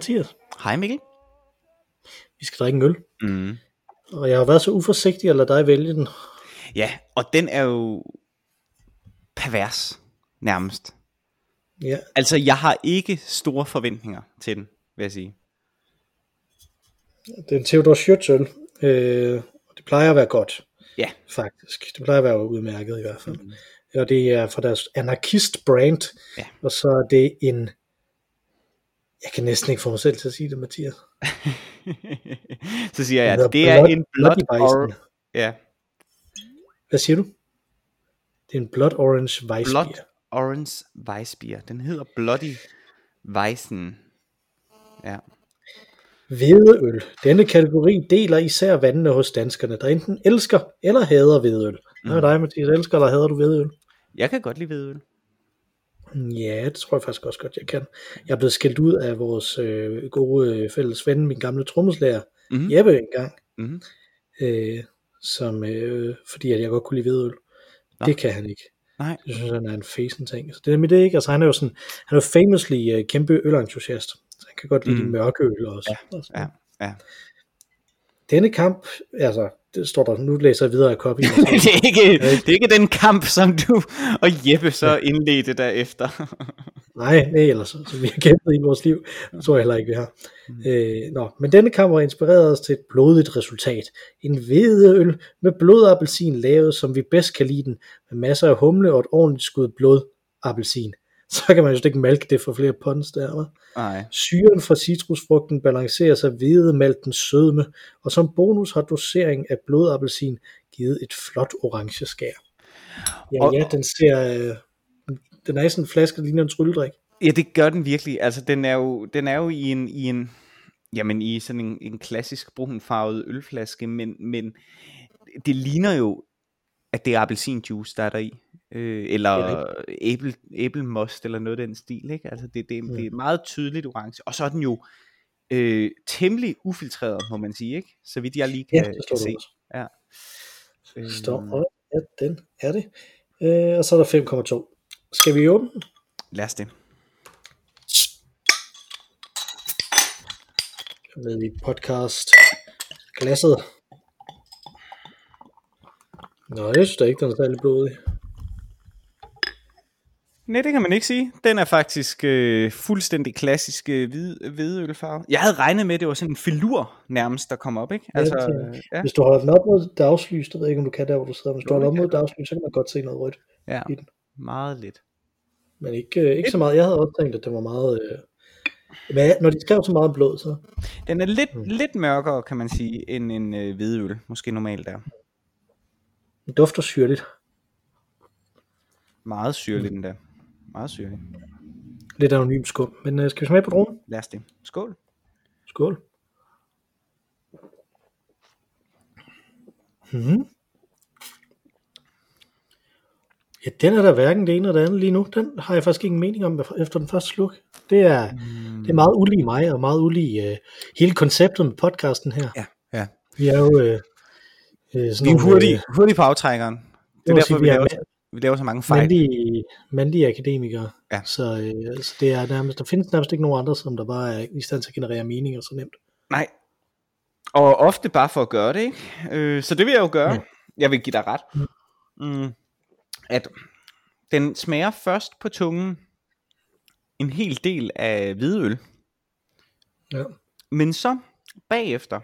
Mathias. Hej Mikkel. Vi skal drikke en øl. Mm. Og jeg har været så uforsigtig at lade dig vælge den. Ja, og den er jo pervers, nærmest. Ja, Altså, jeg har ikke store forventninger til den, vil jeg sige. det er en Theodor Schürtz øl. Øh, og det plejer at være godt, Ja, faktisk. Det plejer at være udmærket i hvert fald. Mm. Og det er fra deres anarkist brand. Ja. Og så er det en... Jeg kan næsten ikke få mig selv til at sige det, Mathias. så siger jeg, at det er Blood- en blot Bloody or... Weizen. Ja, Hvad siger du? Det er en Blood Orange Weissbier. Blood Orange Weissbier. Den hedder Bloody Weizen. Ja. Hvedeøl. Denne kategori deler især vandene hos danskerne, der enten elsker eller hader hvedeøl. Hvad er dig, Mathias? Elsker eller hader du hvedeøl? Jeg kan godt lide hvedøl. Ja, det tror jeg faktisk også godt, jeg kan. Jeg er blevet skældt ud af vores øh, gode øh, fælles ven, min gamle trommeslager, Mhm. mm-hmm. Jeppe engang, Mhm. øh, som, øh, fordi at jeg godt kunne lide hvedeøl. Nå. Det kan han ikke. Nej. Det synes han er en fæsen ting. Så det er med det ikke. Altså han er jo sådan, han er jo famously øh, kæmpe ølentusiast. Så han kan godt lide mm. De mørke øl også. og sådan. Ja, ja. Denne kamp, altså, det står der, nu læser jeg videre af copy. det, er ikke, det er ikke den kamp, som du og Jeppe så indledte derefter. Nej, nej, ellers så vi har kæmpet i vores liv. Det tror jeg heller ikke, vi har. Mm. Øh, nå, men denne kamp har inspireret os til et blodigt resultat. En hvedeøl med blodappelsin lavet, som vi bedst kan lide den, med masser af humle og et ordentligt skud blodappelsin. Så kan man jo ikke mælke det for flere pons der, hva'? Nej. Syren fra citrusfrugten balanceres af hvedemaltens sødme, og som bonus har dosering af blodappelsin givet et flot orange skær. Ja, Og- ja, den ser... Øh, den er i sådan en flaske, der ligner en trylledrik. Ja, det gør den virkelig. Altså, den er jo, den er jo i en, i en, jamen, i sådan en, en klassisk brunfarvet ølflaske, men, men det ligner jo, at det er appelsinjuice, der er der i. Øh, eller æble, æblemost, eller noget af den stil, ikke? Altså, det, det, det er meget tydeligt orange. Og så er den jo øh, temmelig ufiltreret, må man sige, ikke? Så vidt jeg lige kan, Ja, kan se. Ja. Øh, Står ja, den er det. Øh, og så er der 5,2. Skal vi åbne den? Lad os det. Med i podcast glasset. Nå, jeg synes da ikke, den er særlig blodig. Nej, det kan man ikke sige. Den er faktisk øh, fuldstændig klassisk øh, hvid, hvidølfarve. Jeg havde regnet med, at det var sådan en filur nærmest, der kom op, ikke? Altså, Ja, ja, Hvis du holder den op mod dagslys, det ved jeg ikke, om du kan der, hvor du sidder, men hvis du holder op mod dagslys, så kan man godt se noget rødt. ja, i den. meget lidt. Men ikke, øh, ikke så meget. Jeg havde også tænkt, at det var meget... Øh... Hvad, når de skrev så meget blod, så... Den er lidt, mm. lidt mørkere, kan man sige, end en øh, hvidøl, måske normalt er. Den dufter syrligt. Meget syrlig den der. Meget syrlig. Lidt anonym skum. Men øh, skal vi smage på dronen? Lad os det. Skål. Skål. Mm. Ja, den er der hverken det ene eller det andet lige nu. Den har jeg faktisk ingen mening om efter den første sluk. Det er, mm. det er meget ulig mig, og meget ulig øh, hele konceptet med podcasten her. Ja, ja. Vi er jo øh, øh, sådan Vi er hurtige, øh, hurtige på aftrækkeren. Det er derfor, sige, vi vi er laver, vi laver så mange fejl. mandlige, mandlige akademikere. Ja. Så, øh, så det er nærmest, der findes nærmest ikke nogen andre, som der bare er i stand til at generere meninger så nemt. Nej. Og ofte bare for at gøre det, ikke? Øh, så det vil jeg jo gøre. Ja. Jeg vil give dig ret. Mm. At den smager først på tungen en hel del af hvidøl. Ja. Men så bagefter,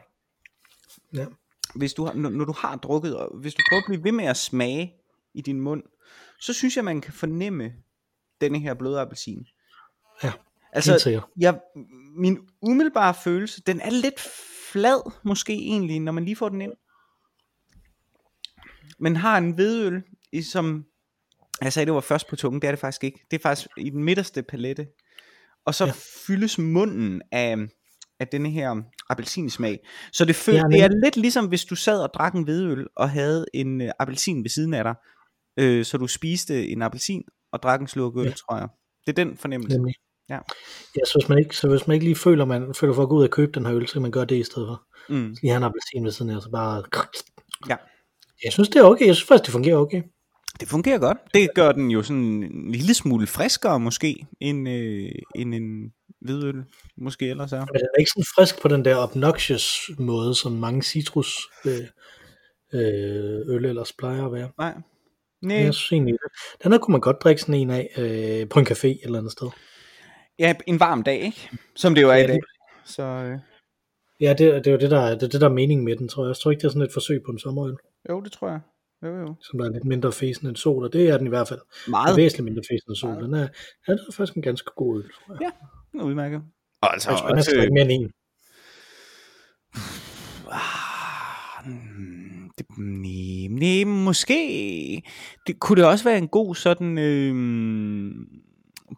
Ja. hvis du har, når, når du har drukket, og hvis du prøver at blive ved med at smage i din mund, så synes jeg, man kan fornemme denne her blodappelsin. Ja, Altså, jeg, min umiddelbare følelse, den er lidt flad måske egentlig, når man lige får den ind. Men har en hvedøl, som jeg sagde, det var først på tungen, det er det faktisk ikke. Det er faktisk i den midterste palette. Og så Ja. fyldes munden af, af denne her appelsinsmag. Så det, føl, Ja, det er lidt ligesom, hvis du sad og drak en hvedøl, og havde en uh, appelsin ved siden af dig. Øh, så du spiste en appelsin, og drak en slurk øl, Ja. tror jeg. Det er den fornemmelse. Nemlig. Ja. Ja, så hvis man ikke, så hvis man ikke lige føler, man føler for at gå ud og købe den her øl, så kan man gøre det i stedet for. Mm. Lige have en appelsin ved siden af, så bare... Ja. Jeg synes, det er okay. Jeg synes faktisk, det fungerer okay. Det fungerer godt. Det gør den jo sådan en lille smule friskere måske, end, øh, end en hvidøl måske ellers er. Men den er ikke sådan frisk på den der obnoxious måde, som mange citrus øh, øh, øl ellers plejer at være. Nej. Nej. Jeg synes egentlig, den her kunne man godt drikke sådan en af øh, på en café et eller andet sted. Ja, en varm dag, ikke? Som det jo er ja, i dag. Så, øh... Ja, det, det er jo det der, det, det der er meningen med den, tror jeg. Jeg tror ikke, det er sådan et forsøg på en sommerøl. Jo, det tror jeg. Jo, jo. Som der er lidt mindre fæsen end sol, og det er den i hvert fald. Meget. Det er væsentligt mindre fæsen end sol. Den er, ja, det er faktisk en ganske god øl, tror jeg. Ja, den er udmærket. Og altså, jeg tror, også, mere end en. Ah, det, nej, nej, måske det, kunne det også være en god sådan øh,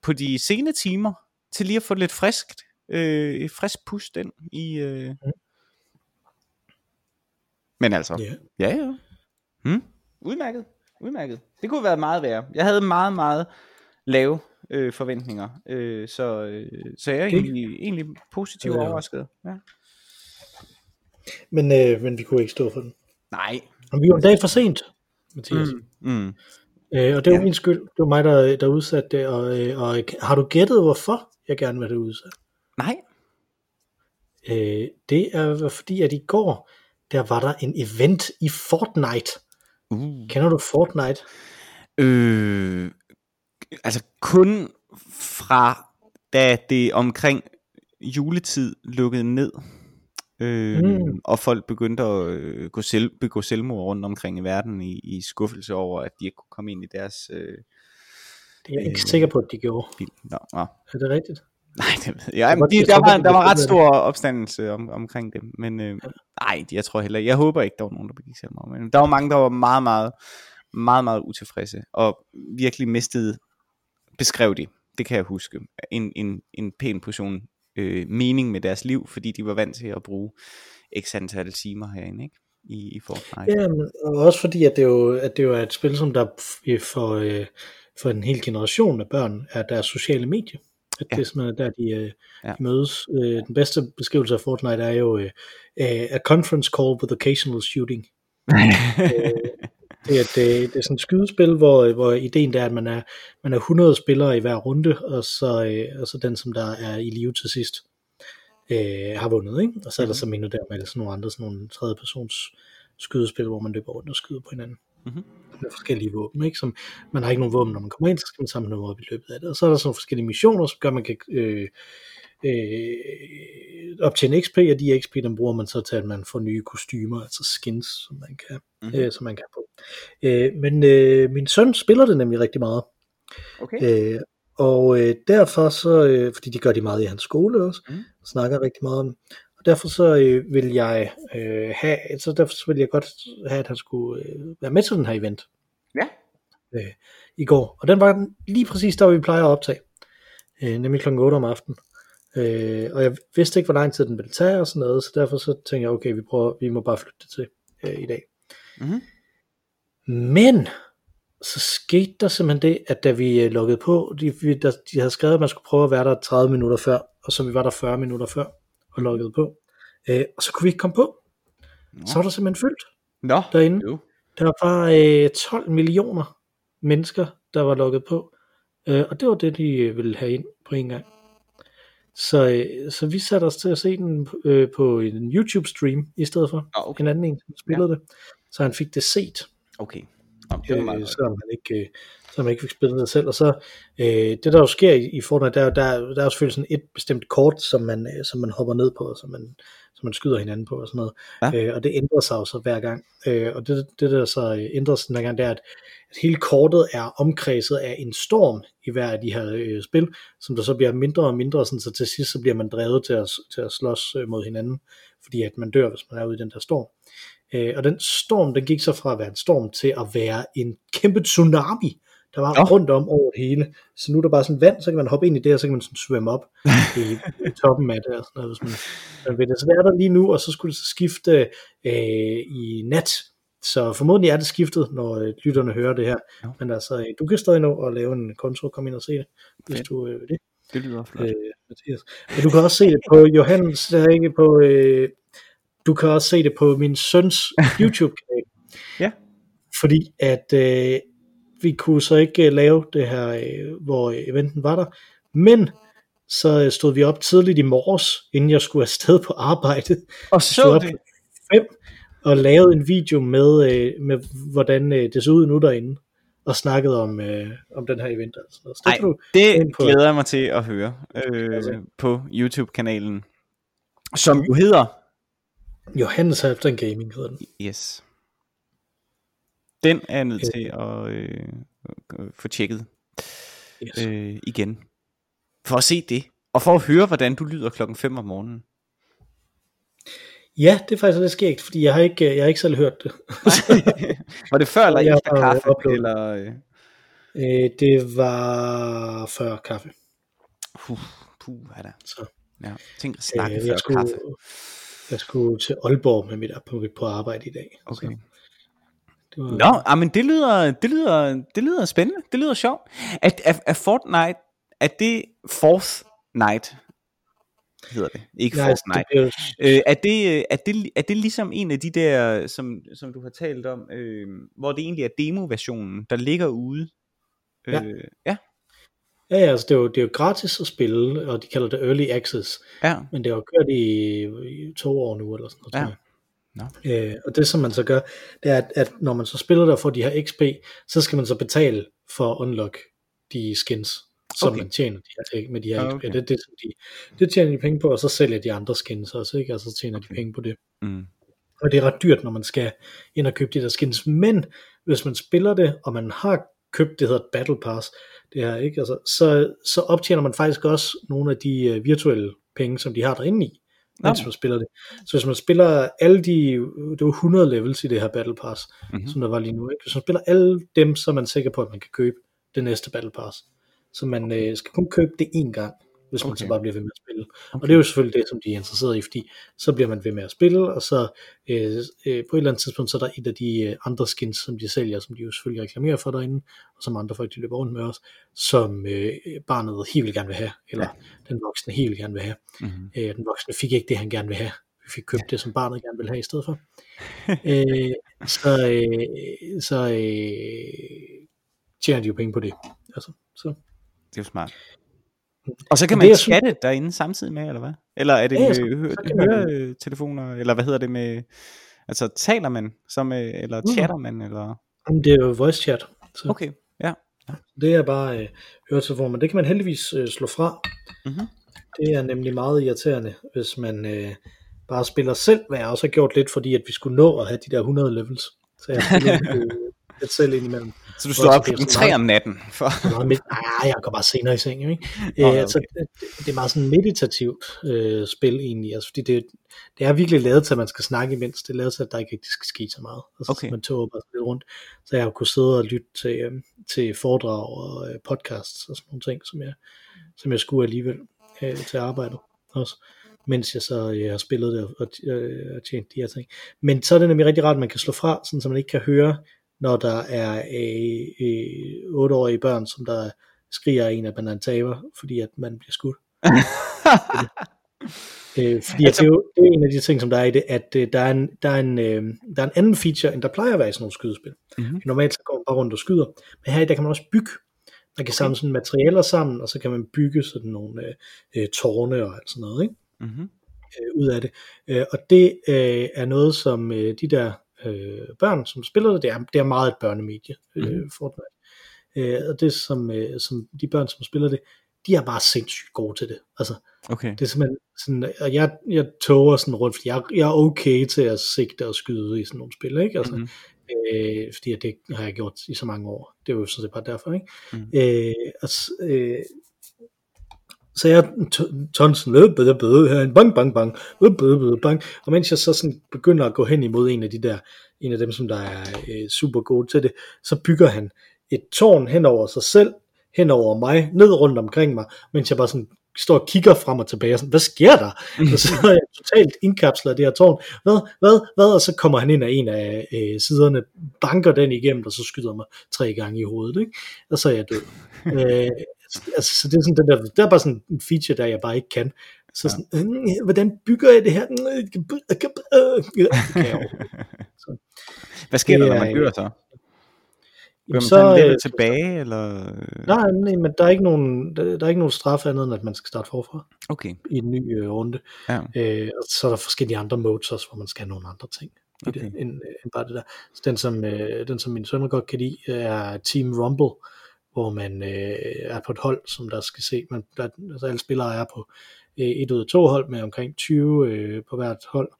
på de sene timer til lige at få lidt friskt øh, et frisk pust ind i øh... mm. men altså yeah. ja ja hmm? udmærket udmærket det kunne være meget værre jeg havde meget meget lave øh, forventninger øh, så, øh, så jeg er okay. egentlig, egentlig positivt ja. overrasket ja. men, øh, men vi kunne ikke stå for den nej og vi var en dag for sent Mathias mm. Mm. Øh, og det var ja. min skyld. Det var mig, der, der udsatte det. Og, øh, og har du gættet, hvorfor jeg gerne vil det udsat? Nej. Øh, det er fordi, at i går, der var der en event i Fortnite. Uh. Kender du Fortnite? Øh, altså kun fra da det omkring juletid lukkede ned. Øh, mm. Og folk begyndte at øh, gå selv, begå selvmord rundt omkring i verden i, i skuffelse over, at de ikke kunne komme ind i deres... Øh, det er jeg ikke øh, sikker på, at de gjorde. Nå, nå. Er det rigtigt? Nej, det ved jeg. Jamen, de, der, var, der var ret stor opstandelse om, omkring det, men øh, nej, jeg tror heller Jeg håber ikke, der var nogen, der begik selvmord. Men der var mange, der var meget, meget, meget, meget utilfredse, og virkelig mistede, beskrev de, det kan jeg huske, en, en, en pæn portion øh, mening med deres liv, fordi de var vant til at bruge x antal timer herinde, ikke? I, i Fortnite. Ja, og også fordi, at det, jo, at det jo er et spil, som der for, øh, for en hel generation af børn er deres sociale medie. At ja. det er simpelthen der, de, øh, ja. de mødes. Øh, den bedste beskrivelse af Fortnite er jo uh, a conference call with occasional shooting. det, er, det, det er sådan et skydespil, hvor, hvor ideen er, at man er, man er 100 spillere i hver runde, og så, øh, og så den, som der er i live til sidst, øh, har vundet. Ikke? Og så er der mhm. så mindre der med sådan nogle andre, sådan nogle tredje persons skydespil, hvor man løber rundt og skyder på hinanden. Mm-hmm. Med forskellige våben, ikke? Som, man har ikke nogen våben, når man kommer ind, så skal man samle noget op i løbet af det. Og så er der sådan nogle forskellige missioner, som gør, at man kan øh, øh, optjene XP, og de XP, dem bruger man så til, at man får nye kostymer, altså skins, som man kan, mm-hmm. øh, som man kan på. Øh, men øh, min søn spiller det nemlig rigtig meget. Okay. Øh, og øh, derfor så, øh, fordi de gør det meget i hans skole også, mm. snakker rigtig meget om og derfor så øh, vil jeg øh, have, så derfor så vil jeg godt have, at han skulle øh, være med til den her event. Ja. Øh, I går. Og den var lige præcis der, vi plejer at optage. Øh, nemlig kl. 8 om aftenen. Øh, og jeg vidste ikke, hvor lang tid den ville tage og sådan noget, så derfor så tænkte jeg, okay, vi, prøver, vi må bare flytte det til øh, i dag. Mm-hmm. Men så skete der simpelthen det, at da vi øh, lukkede på, de, vi, der, de havde skrevet, at man skulle prøve at være der 30 minutter før, og så vi var der 40 minutter før og lukkede på. Øh, og så kunne vi ikke komme på. Nå. Så var der simpelthen fyldt Nå, derinde. Jo. Der var øh, 12 millioner mennesker, der var lukket på. Øh, og det var det, de øh, ville have ind på en gang. Så, øh, så vi satte os til at se den øh, på en YouTube-stream i stedet for. Ah, okay. En anden en, som spillede ja. det. Så han fik det set. Okay. Jamen, det var meget øh, selvom han ikke, øh, selvom han ikke fik spillet det selv. Og så, øh, det der jo sker i, i Fortnite, der, der, der er jo selvfølgelig sådan et bestemt kort, som man, øh, som man hopper ned på, og som man, som man skyder hinanden på og sådan noget. Ja. Øh, og det ændrer sig jo så hver gang. Øh, og det, det der så øh, ændrer sig den gang, det er, at, at hele kortet er omkredset af en storm i hver af de her øh, spil, som der så bliver mindre og mindre, sådan, så til sidst så bliver man drevet til at, til at slås øh, mod hinanden, fordi at man dør, hvis man er ude i den der storm. Øh, og den storm, den gik så fra at være en storm til at være en kæmpe tsunami, der var ja. rundt om over det hele. Så nu er der bare sådan vand, så kan man hoppe ind i det, og så kan man sådan svømme op i, i toppen af det, og sådan noget, hvis man, man ved det. Så det er der lige nu, og så skulle det så skifte øh, i nat. Så formodentlig er det skiftet, når øh, lytterne hører det her. Ja. Men altså, øh, du kan stadig nå at lave en konto og komme ind og se det, hvis du øh, vil det. Det lyder flot. Øh, Mathias. Men du kan også se det på Johannes, ikke på, øh, du kan også se det på min søns YouTube-kanal. ja. Fordi at øh, vi kunne så ikke øh, lave det her, øh, hvor eventen var der, men så øh, stod vi op tidligt i morges, inden jeg skulle afsted på arbejde. Og Stod så op det. klokken fem og lavede en video med, øh, med hvordan øh, det så ud nu derinde, og snakkede om, øh, om den her event. Altså. Så kan du det på- glæder jeg mig til at høre øh, på YouTube-kanalen, som jo hedder Johannes Halfdan Gaming hedder den. Yes. Den er jeg nødt Øh. til at øh, øh, få tjekket Yes. øh, igen. For at se det. Og for at høre, hvordan du lyder klokken 5 om morgenen. Ja, det er faktisk lidt skægt, fordi jeg har ikke, jeg har ikke selv hørt det. Var det før eller Jeg efter kaffe? oplevet- Eller, øh, Øh, det var før kaffe. puh, puh, hvad der. Så, Ja, tænk at snakke øh, før skulle, kaffe. Jeg skulle til Aalborg med mit på, på arbejde i dag. Okay. Så det var, Nå, ah, men det lyder, det lyder, det lyder spændende. Det lyder sjovt. Er, er, er Fortnite, er det Fourth Night? Hedder det. Ikke nej, Fourth det bliver, Øh, er, det, øh, er, det, er det ligesom en af de der, som, som du har talt om, øh, hvor det egentlig er demo-versionen, der ligger ude? Øh, Ja. ja. Ja, ja, altså det er, jo, det er jo gratis at spille, og de kalder det Early Access, Ja. men det har jo kørt i, i to år nu, eller sådan noget, Ja. tror jeg. Øh, og det som man så gør, det er, at, at når man så spiller der for de her XP, så skal man så betale for at unlock de skins, som Okay. man tjener de her, med de her Ah, XP. okay. Det, er det, som de, det tjener de penge på, og så sælger de andre skins også, ikke? og så tjener de penge på det. Mm. Og det er ret dyrt, når man skal ind og købe de der skins. Men hvis man spiller det, og man har købt det hedder Battle Pass, det her, ikke? Altså, så, så optjener man faktisk også nogle af de uh, virtuelle penge, som de har derinde i, mens man spiller det. Så hvis man spiller alle de, det var 100 levels i det her Battle Pass, Mhm. mm-hmm. som der var lige nu. Ikke? Hvis man spiller alle dem, så er man sikker på, at man kan købe det næste Battle Pass. Så man øh, skal kun købe det én gang, hvis man Okay. så bare bliver ved med at spille. Okay. Og det er jo selvfølgelig det, som de er interesseret i, fordi så bliver man ved med at spille, og så øh, øh, på et eller andet tidspunkt, så er der et af de øh, andre skins, som de sælger, som de jo selvfølgelig reklamerer for derinde, og som andre folk de løber rundt med os, som øh, barnet helt vildt gerne vil have, eller ja. den voksne helt vildt gerne vil have. Mm-hmm. Øh, den voksne fik ikke det, han gerne vil have. Vi fik købt det, som barnet gerne vil have i stedet for. øh, så øh, så øh, tjener de jo penge på det. Altså, så. Det er jo smart. Og så kan man jeg synes- chatte derinde samtidig med, eller hvad? Eller er det Ja, med så- hø- så høretelefoner, eller hvad hedder det med, altså taler man, som, øh, eller Mm. chatter man, eller? Jamen, Det er jo voice chat. Så Okay, ja. det er bare øh, høretelefoner, men det kan man heldigvis øh, slå fra. Mhm. Det er nemlig meget irriterende, hvis man øh, bare spiller selv, hvad jeg også har gjort lidt, fordi at vi skulle nå at have de der 100 levels. Så jeg spiller øh, lidt selv indimellem. Så du står op klokken så 3 meget- om natten, for, meget nej, jeg går bare senere i seng, ikke? Nå, øh, ja, altså, det, er meget sådan meditativt øh, spil egentlig, altså, fordi det, det er virkelig lavet til, at man skal snakke imens, det er lavet til, at der ikke rigtig skal ske så meget, altså, Okay. så man tåber bare lidt rundt, så jeg har kunnet sidde og lytte til, øh, til foredrag og øh, podcasts og sådan nogle ting, som jeg, som jeg skulle alligevel øh, til arbejdet også, mens jeg så øh, har spillet det og, og øh, og tjent de her ting. Men så er det nemlig rigtig rart, at man kan slå fra, sådan, så man ikke kan høre, når der er øh, øh, 8-årige børn, som der skriger en, at man er en taber, fordi at man bliver skudt. Øh, fordi altså, det, er jo, det er en af de ting, som der er i det, at øh, der, er en, der, er en, øh, der er en anden feature, end der plejer at være i sådan nogle skydespil. Mhm. Normalt så går man bare rundt og skyder, men her i der kan man også bygge. Man kan samle sådan materialer sammen, og så kan man bygge sådan nogle øh, øh, tårne og alt sådan noget, ikke? mm-hmm. øh, ud af det. Øh, og det øh, er noget, som øh, de der øh, børn, som spiller det, det er, det er meget et børnemedie, øh, Mhm. Fortnite. Øh, og det som, øh, som de børn, som spiller det, de er bare sindssygt gode til det. Altså, Okay. det er simpelthen sådan, og jeg, jeg toger sådan rundt, fordi jeg, jeg er okay til at sigte og skyde i sådan nogle spil, ikke? Altså, Mhm. øh, fordi det har jeg gjort i så mange år. Det er jo sådan set bare derfor, ikke? Mhm. Øh, og, øh, så jeg tonsen en bang bang bang, bang, og mens jeg så sådan begynder at gå hen imod en af de der, en af dem som der er øh, super gode til det, så bygger han et tårn hen over sig selv, hen over mig, ned rundt omkring mig, mens jeg bare sådan står og kigger frem og tilbage, og sådan, hvad sker der? og så er jeg totalt indkapslet af det her tårn, hvad, hvad, hvad, og så kommer han ind af en af øh, siderne, banker den igennem, og så skyder mig tre gange i hovedet, ikke? og så er jeg død. øh, altså, så det er sådan den der, det er bare sådan en feature, der jeg bare ikke kan. Så sådan, øh, hvordan bygger jeg det her? Jeg overhovedet ikke. Hvad sker Det der, når man dør så? Jamen, så, så øh, tilbage, eller? Nej, nej, men der er ikke nogen, der, der er ikke nogen straf andet, end at man skal starte forfra. Okay. I en ny øh, runde. Ja. Øh, og så er der forskellige andre modes også, hvor man skal have nogle andre ting. Okay. Det, end, end bare det der. Så den, som, øh, den, som min søn godt kan lide, er Team Rumble, hvor man øh, er på et hold, som der skal se, man, der, altså alle spillere er på øh, et ud af to hold med omkring 20 øh, på hvert hold,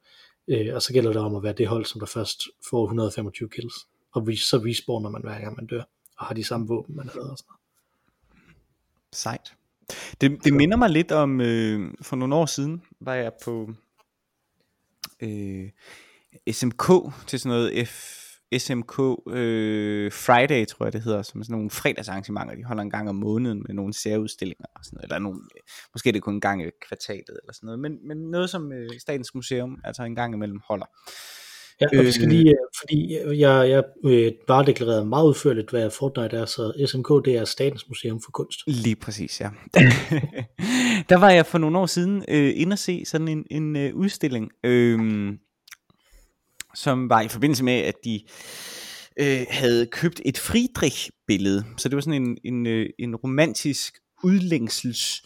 øh, og så gælder det om at være det hold, som der først får 125 kills, og så respawner man hver gang man dør, og har de samme våben, man havde og sådan noget. Sejt. Det, det minder mig lidt om, øh, for nogle år siden var jeg på øh, SMK til sådan noget F, SMK øh, Friday, tror jeg det hedder, som er sådan nogle fredagsarrangementer, de holder en gang om måneden med nogle særudstillinger og sådan noget, eller nogle, måske er det kun en gang i kvartalet eller sådan noget, men, men noget som øh, Statens Museum, altså en gang imellem holder. Ja, og vi skal øh. lige, øh, fordi jeg, jeg øh, bare deklareret meget udførligt, hvad Fortnite er, så SMK det er Statens Museum for Kunst. Lige præcis, ja. der var jeg for nogle år siden øh, inde og se sådan en, en øh, udstilling, øh, som var i forbindelse med, at de øh, havde købt et Friedrich-billede. Så det var sådan en, en, øh, en romantisk udlængsels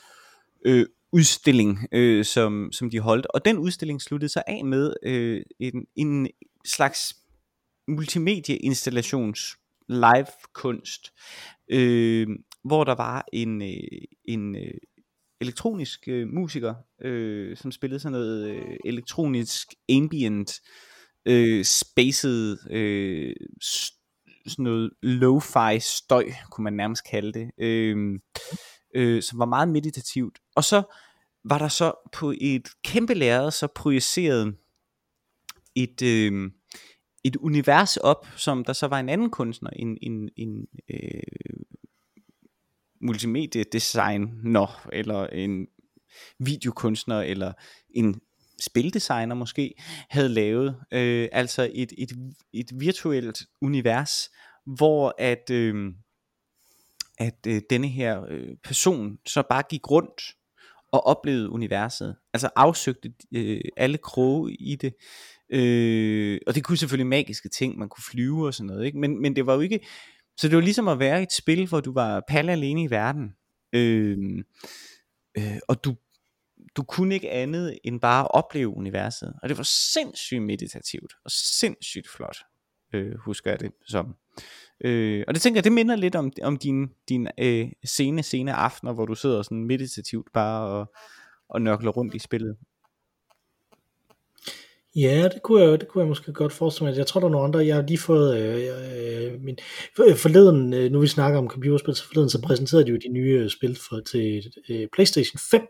øh, udstilling, øh, som, som de holdt. Og den udstilling sluttede sig af med øh, en, en slags multimedieinstallations live kunst, øh, hvor der var en, øh, en øh, elektronisk øh, musiker, øh, som spillede sådan noget øh, elektronisk ambient øh, spacet, øh, øh sådan noget lo-fi støj, kunne man nærmest kalde det, øh, øh, som var meget meditativt. Og så var der så på et kæmpe lærred så projiceret et, øh, et univers op, som der så var en anden kunstner, en, en, en øh, multimediedesigner, eller en videokunstner, eller en spildesigner måske, havde lavet. Øh, altså et, et, et virtuelt univers, hvor at, øh, at øh, denne her øh, person så bare gik rundt og oplevede universet. Altså afsøgte øh, alle kroge i det. Øh, og det kunne selvfølgelig magiske ting, man kunne flyve og sådan noget. Ikke? Men, men det var jo ikke... Så det var ligesom at være i et spil, hvor du var palle alene i verden. Øh, øh, og du du kunne ikke andet end bare opleve universet. Og det var sindssygt meditativt, og sindssygt flot, øh, husker jeg det som. Øh, og det tænker jeg, det minder lidt om, om din, din øh, sene, sene aftener, hvor du sidder sådan meditativt bare og, og nørkler rundt i spillet. Ja, det kunne, jeg, det kunne jeg måske godt forestille mig. Jeg tror, der er nogle andre. Jeg har lige fået øh, øh, min, øh, forleden, øh, nu vi snakker om computerspil, så forleden så præsenterede de jo de nye spil for, til øh, PlayStation 5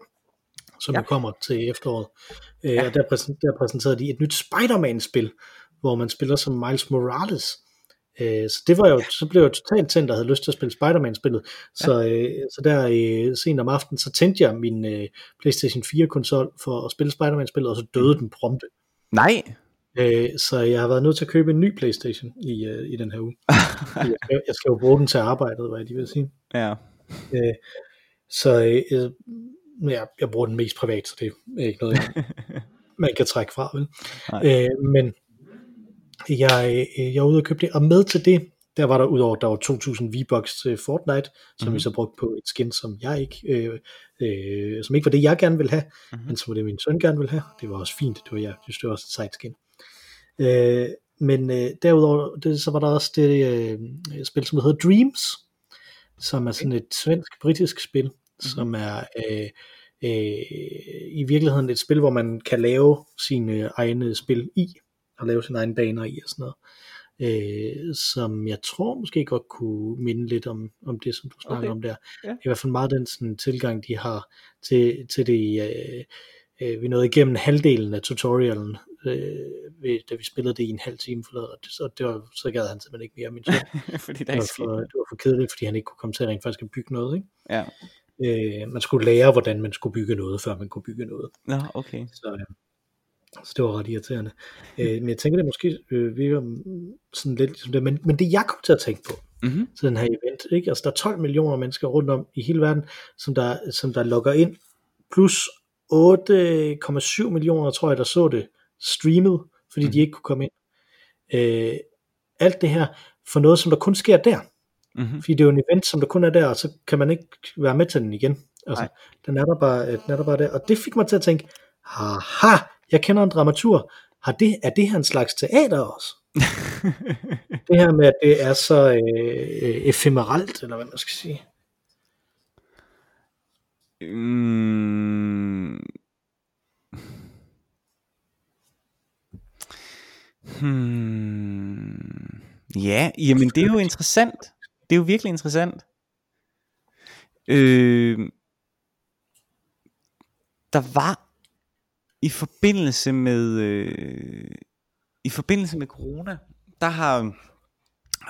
som ja. kommer til efteråret. Øh, ja. Og der, præsent, der præsenterede de et nyt Spider-Man-spil, hvor man spiller som Miles Morales. Øh, så det var jo, så blev jeg totalt tændt, der havde lyst til at spille Spider-Man-spillet. Så, ja. øh, så der øh, sent om aftenen, så tændte jeg min øh, PlayStation 4-konsol for at spille Spider-Man-spillet, og så døde den prompte. Nej! Øh, så jeg har været nødt til at købe en ny PlayStation i, øh, i den her uge. jeg, skal, jeg skal jo bruge den til arbejdet, hvad jeg lige vil sige. Ja. Øh, så øh, jeg, jeg bruger den mest privat, så det er ikke noget, jeg, man kan trække fra. Vel? Øh, men jeg, jeg er ude og købe det, og med til det, der var der udover, der var 2000 V-Bucks til Fortnite, som mm-hmm. vi så brugte på et skin, som jeg ikke, øh, øh, som ikke var det, jeg gerne ville have, mm-hmm. men som var det, min søn gerne ville have. Det var også fint, det var, jeg synes, det var også et sejt skin. Øh, men øh, derudover, det, så var der også det øh, spil, som hedder Dreams, som er sådan et svensk-britisk spil. Som er øh, øh, i virkeligheden et spil, hvor man kan lave sine egne spil i, og lave sine egne baner i og sådan noget. Øh, som jeg tror måske godt kunne minde lidt om, om det, som du snakker okay. om der. Ja. I hvert fald meget den sådan, tilgang, de har til, til det. Øh, øh, vi nåede igennem halvdelen af tutorialen, øh, da vi spillede det i en halv time forleden, og det, så, det var, så gad han simpelthen ikke mere min søn. fordi det, det, var for, det var for kedeligt, fordi han ikke kunne komme til at rent faktisk at bygge noget. Ikke? Ja. Øh, man skulle lære, hvordan man skulle bygge noget, før man kunne bygge noget. Ja, okay. Så, øh, så det var ret irriterende. Øh, men jeg tænker, det måske øh, virker sådan lidt som det. Men, men det jeg kom til at tænke på, mm-hmm. til den her event, ikke? altså der er 12 millioner mennesker rundt om i hele verden, som der, som der logger ind, plus 8,7 millioner, tror jeg, der så det streamet, fordi mm. de ikke kunne komme ind. Øh, alt det her for noget, som der kun sker der. Mm-hmm. Fordi det er jo en event, som der kun er der, og så kan man ikke være med til den igen. Altså, Nej. den er, der bare, den er der bare der. Og det fik mig til at tænke, haha, jeg kender en dramatur. Har det, er det her en slags teater også? det her med, at det er så øh, ephemeralt, eller hvad man skal sige. Mm. Hmm. Ja, jamen det er jo interessant. Det er jo virkelig interessant. Øh, der var i forbindelse med øh, i forbindelse med corona, der har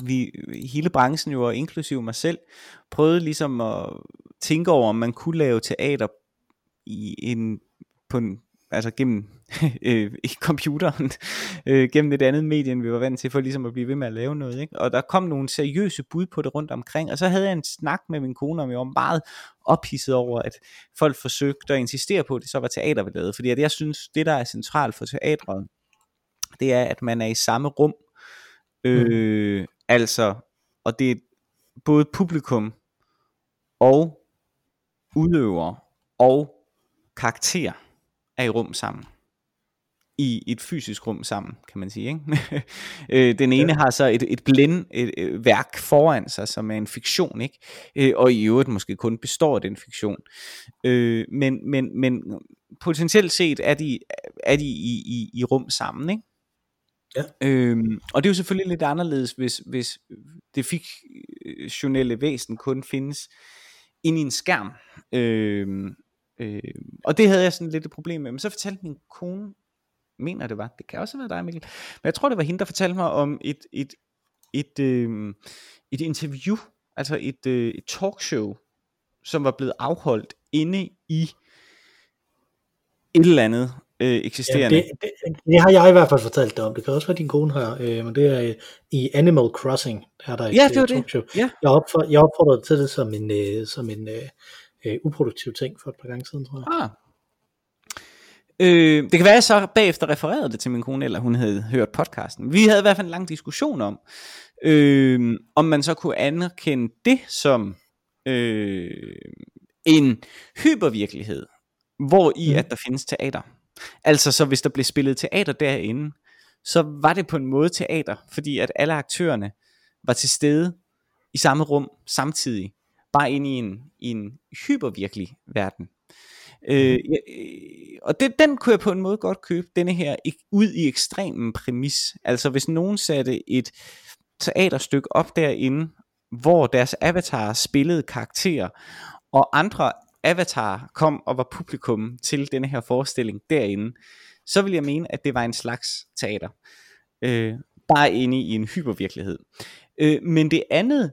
vi hele branchen jo og inklusive mig selv prøvet ligesom at tænke over om man kunne lave teater i en på en altså gennem øh, i computeren, øh, gennem et andet medie, end vi var vant til, for ligesom at blive ved med at lave noget. Ikke? Og der kom nogle seriøse bud på det rundt omkring, og så havde jeg en snak med min kone, om jeg var meget ophidset over, at folk forsøgte at insistere på, at det så var teater, vi lavede. Fordi at jeg synes, det der er centralt for teatret, det er, at man er i samme rum. Øh, mm. Altså, og det er både publikum og udøver og karakter er i rum sammen. I et fysisk rum sammen, kan man sige. Ikke? Øh, Den ene ja. har så et, et blind et, et værk foran sig, som er en fiktion, ikke? Øh, og i øvrigt måske kun består af den fiktion. Øh, men, men, men potentielt set er de, er de i, i, i rum sammen, ikke? Ja. Øhm, og det er jo selvfølgelig lidt anderledes, hvis, hvis det fiktionelle væsen kun findes ind i en skærm. Øhm, Øh, og det havde jeg sådan lidt et problem med. Men så fortalte min kone, mener det var, det kan også have været dig Mikkel, men jeg tror det var hende, der fortalte mig om et, et, et, øh, et interview, altså et, øh, et talkshow, som var blevet afholdt inde i et eller andet øh, eksisterende. Ja, det, det, det har jeg i hvert fald fortalt dig om. Det kan også være din kone her, øh, men det er øh, i Animal Crossing. Der er der et ja, det var øh, det. talkshow. Ja. Jeg, opfor, jeg opfordrede til det som en, øh, som en øh, øh, uproduktiv ting for et par gange siden, tror jeg. Ah. Øh, det kan være, at jeg så bagefter refererede det til min kone, eller hun havde hørt podcasten. Vi havde i hvert fald en lang diskussion om, øh, om man så kunne anerkende det som øh, en hypervirkelighed, hvor i Mhm. at der findes teater. Altså så hvis der blev spillet teater derinde, så var det på en måde teater, fordi at alle aktørerne var til stede i samme rum samtidig, bare inde i en, i en hypervirkelig verden. Øh, ja, øh, og det, den kunne jeg på en måde godt købe, denne her, ud i ekstremen præmis. Altså hvis nogen satte et teaterstykke op derinde, hvor deres avatar spillede karakterer, og andre avatarer kom og var publikum til denne her forestilling derinde, så vil jeg mene, at det var en slags teater. Øh, bare inde i en hypervirkelighed. Øh, men det andet,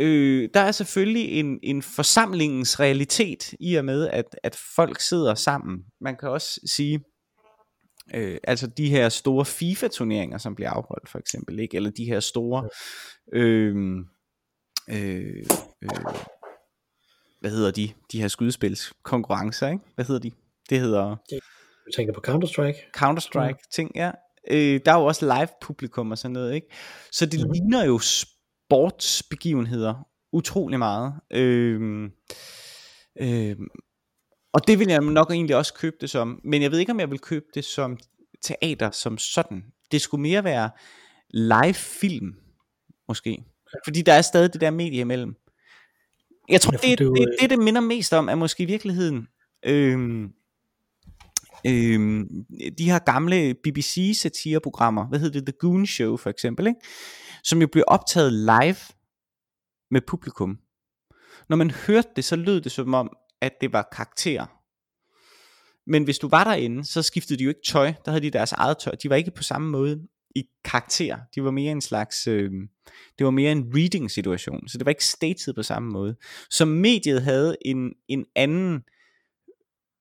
øh, der er selvfølgelig en, en forsamlingens realitet i og med, at, at folk sidder sammen. Man kan også sige, øh, altså de her store FIFA-turneringer, som bliver afholdt for eksempel, ikke? eller de her store, øh, øh, øh, hvad hedder de, de her skydespilskonkurrencer, ikke? Hvad hedder de? Det hedder Du tænker på Counter-Strike? Counter-Strike ting, ja. Øh, der er jo også live publikum og sådan noget, ikke? Så det Mhm. ligner jo sportsbegivenheder utrolig meget. Øh, øh, og det vil jeg nok egentlig også købe det som, men jeg ved ikke, om jeg vil købe det som teater som sådan. Det skulle mere være live film, måske. Fordi der er stadig det der medie imellem. Jeg tror, det, det, øh, det, det minder mest om, er måske i virkeligheden øhm, øhm, de her gamle BBC-satireprogrammer, hvad hedder det, The Goon Show for eksempel, ikke? Som jo blev optaget live med publikum. Når man hørte det, så lød det som om, at det var karakterer. Men hvis du var derinde, så skiftede de jo ikke tøj. Der havde de deres eget tøj. De var ikke på samme måde i karakter. De var mere en slags, øh, det var mere en reading situation. Så det var ikke staged på samme måde. Så mediet havde en, en anden,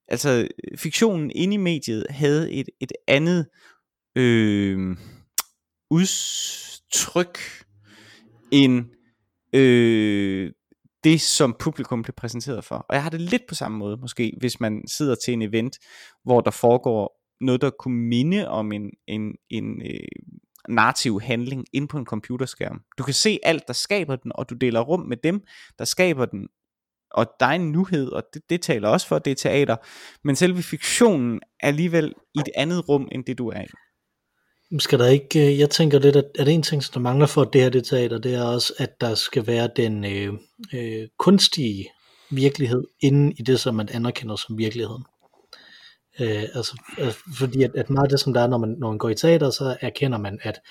altså fiktionen inde i mediet havde et, et andet øh, tryk end øh, det, som publikum bliver præsenteret for. Og jeg har det lidt på samme måde, måske, hvis man sidder til en event, hvor der foregår noget, der kunne minde om en, en, en øh, narrativ handling ind på en computerskærm. Du kan se alt, der skaber den, og du deler rum med dem, der skaber den, og der er en nuhed, og det, det taler også for, at det er teater, men selve fiktionen er alligevel i et andet rum, end det du er i. Skal der ikke, øh, jeg tænker lidt, at, at en ting, som der mangler for det her det teater, det er også, at der skal være den øh, øh, kunstige virkelighed inden i det, som man anerkender som virkeligheden. Øh, altså, altså, fordi at, at meget af det, som der er, når man, når man går i teater, så erkender man, at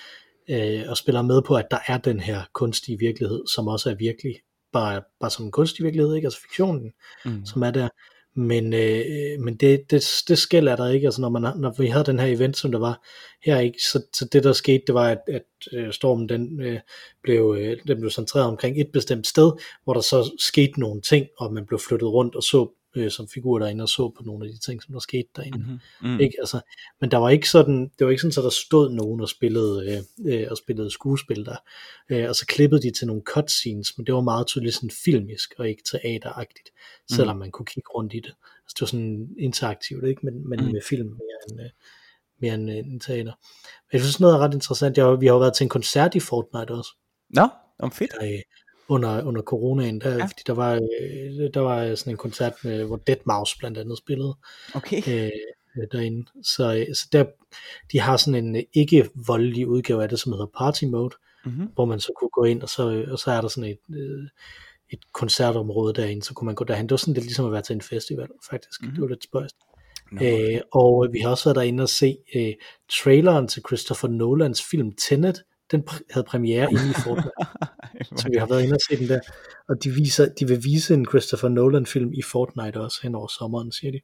øh, og spiller med på, at der er den her kunstige virkelighed, som også er virkelig, bare, bare som en kunstig virkelighed, ikke? altså fiktionen, mm. som er der. Men, øh, men det, det, det skæld er der ikke, altså når, man, når vi havde den her event, som der var her, ikke, så, så det der skete, det var, at, at øh, stormen den, øh, blev, øh, den blev centreret omkring et bestemt sted, hvor der så skete nogle ting, og man blev flyttet rundt og så øh, som figur derinde og så på nogle af de ting, som der skete derinde. Mm-hmm. Mm. Ikke? Altså, men der var ikke sådan, det var ikke sådan, at der stod nogen og spillede, øh, øh, og spillede skuespil der, øh, og så klippede de til nogle cutscenes, men det var meget tydeligt sådan filmisk og ikke teateragtigt, mm. selvom man kunne kigge rundt i det. Altså, det var sådan interaktivt, ikke? men, men mm. med film mere end, øh, mere end, øh, end teater. Men jeg synes noget er ret interessant, jeg, vi har jo været til en koncert i Fortnite også. Nå, om fedt. Der, øh, under, under coronaen, der, ja. fordi der var, øh, der var sådan en koncert, med, hvor Dead Mouse blandt andet spillede okay. øh, derinde. Så, øh, så der, de har sådan en øh, ikke voldelig udgave af det, som hedder Party Mode, mm-hmm. hvor man så kunne gå ind, og så, og så er der sådan et, et koncertområde derinde, så kunne man gå derhen. Det var sådan lidt ligesom at være til en festival, faktisk. Mm-hmm. Det var lidt spøjst. No. Øh, og vi har også været derinde og se øh, traileren til Christopher Nolans film Tenet, den havde premiere inde i Fortnite. så vi har været inde og se den der. Og de, viser, de vil vise en Christopher Nolan film i Fortnite også hen over sommeren, siger de.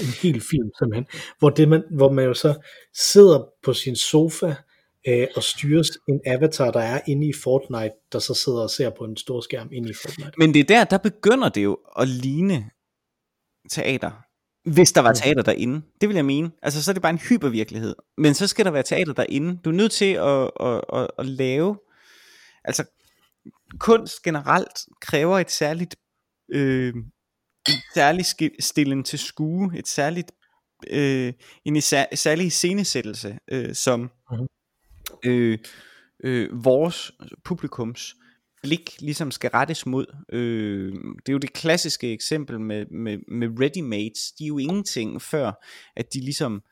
En hel film simpelthen. Hvor, det man, hvor man jo så sidder på sin sofa øh, og styres en avatar, der er inde i Fortnite, der så sidder og ser på en stor skærm inde i Fortnite. Men det er der, der begynder det jo at ligne teater. Hvis der var teater derinde, det vil jeg mene. Altså så er det bare en hypervirkelighed. Men så skal der være teater derinde. Du er nødt til at, at, at, at lave, altså kunst generelt kræver et særligt, øh, en særlig stilling til skue, et særligt, øh, en særlig scenesættelse, øh, som mhm. øh, øh, vores publikums blik ligesom skal rettes mod. Øh, det er jo det klassiske eksempel med, med, med ready-mates. De er jo ingenting før, at de ligesom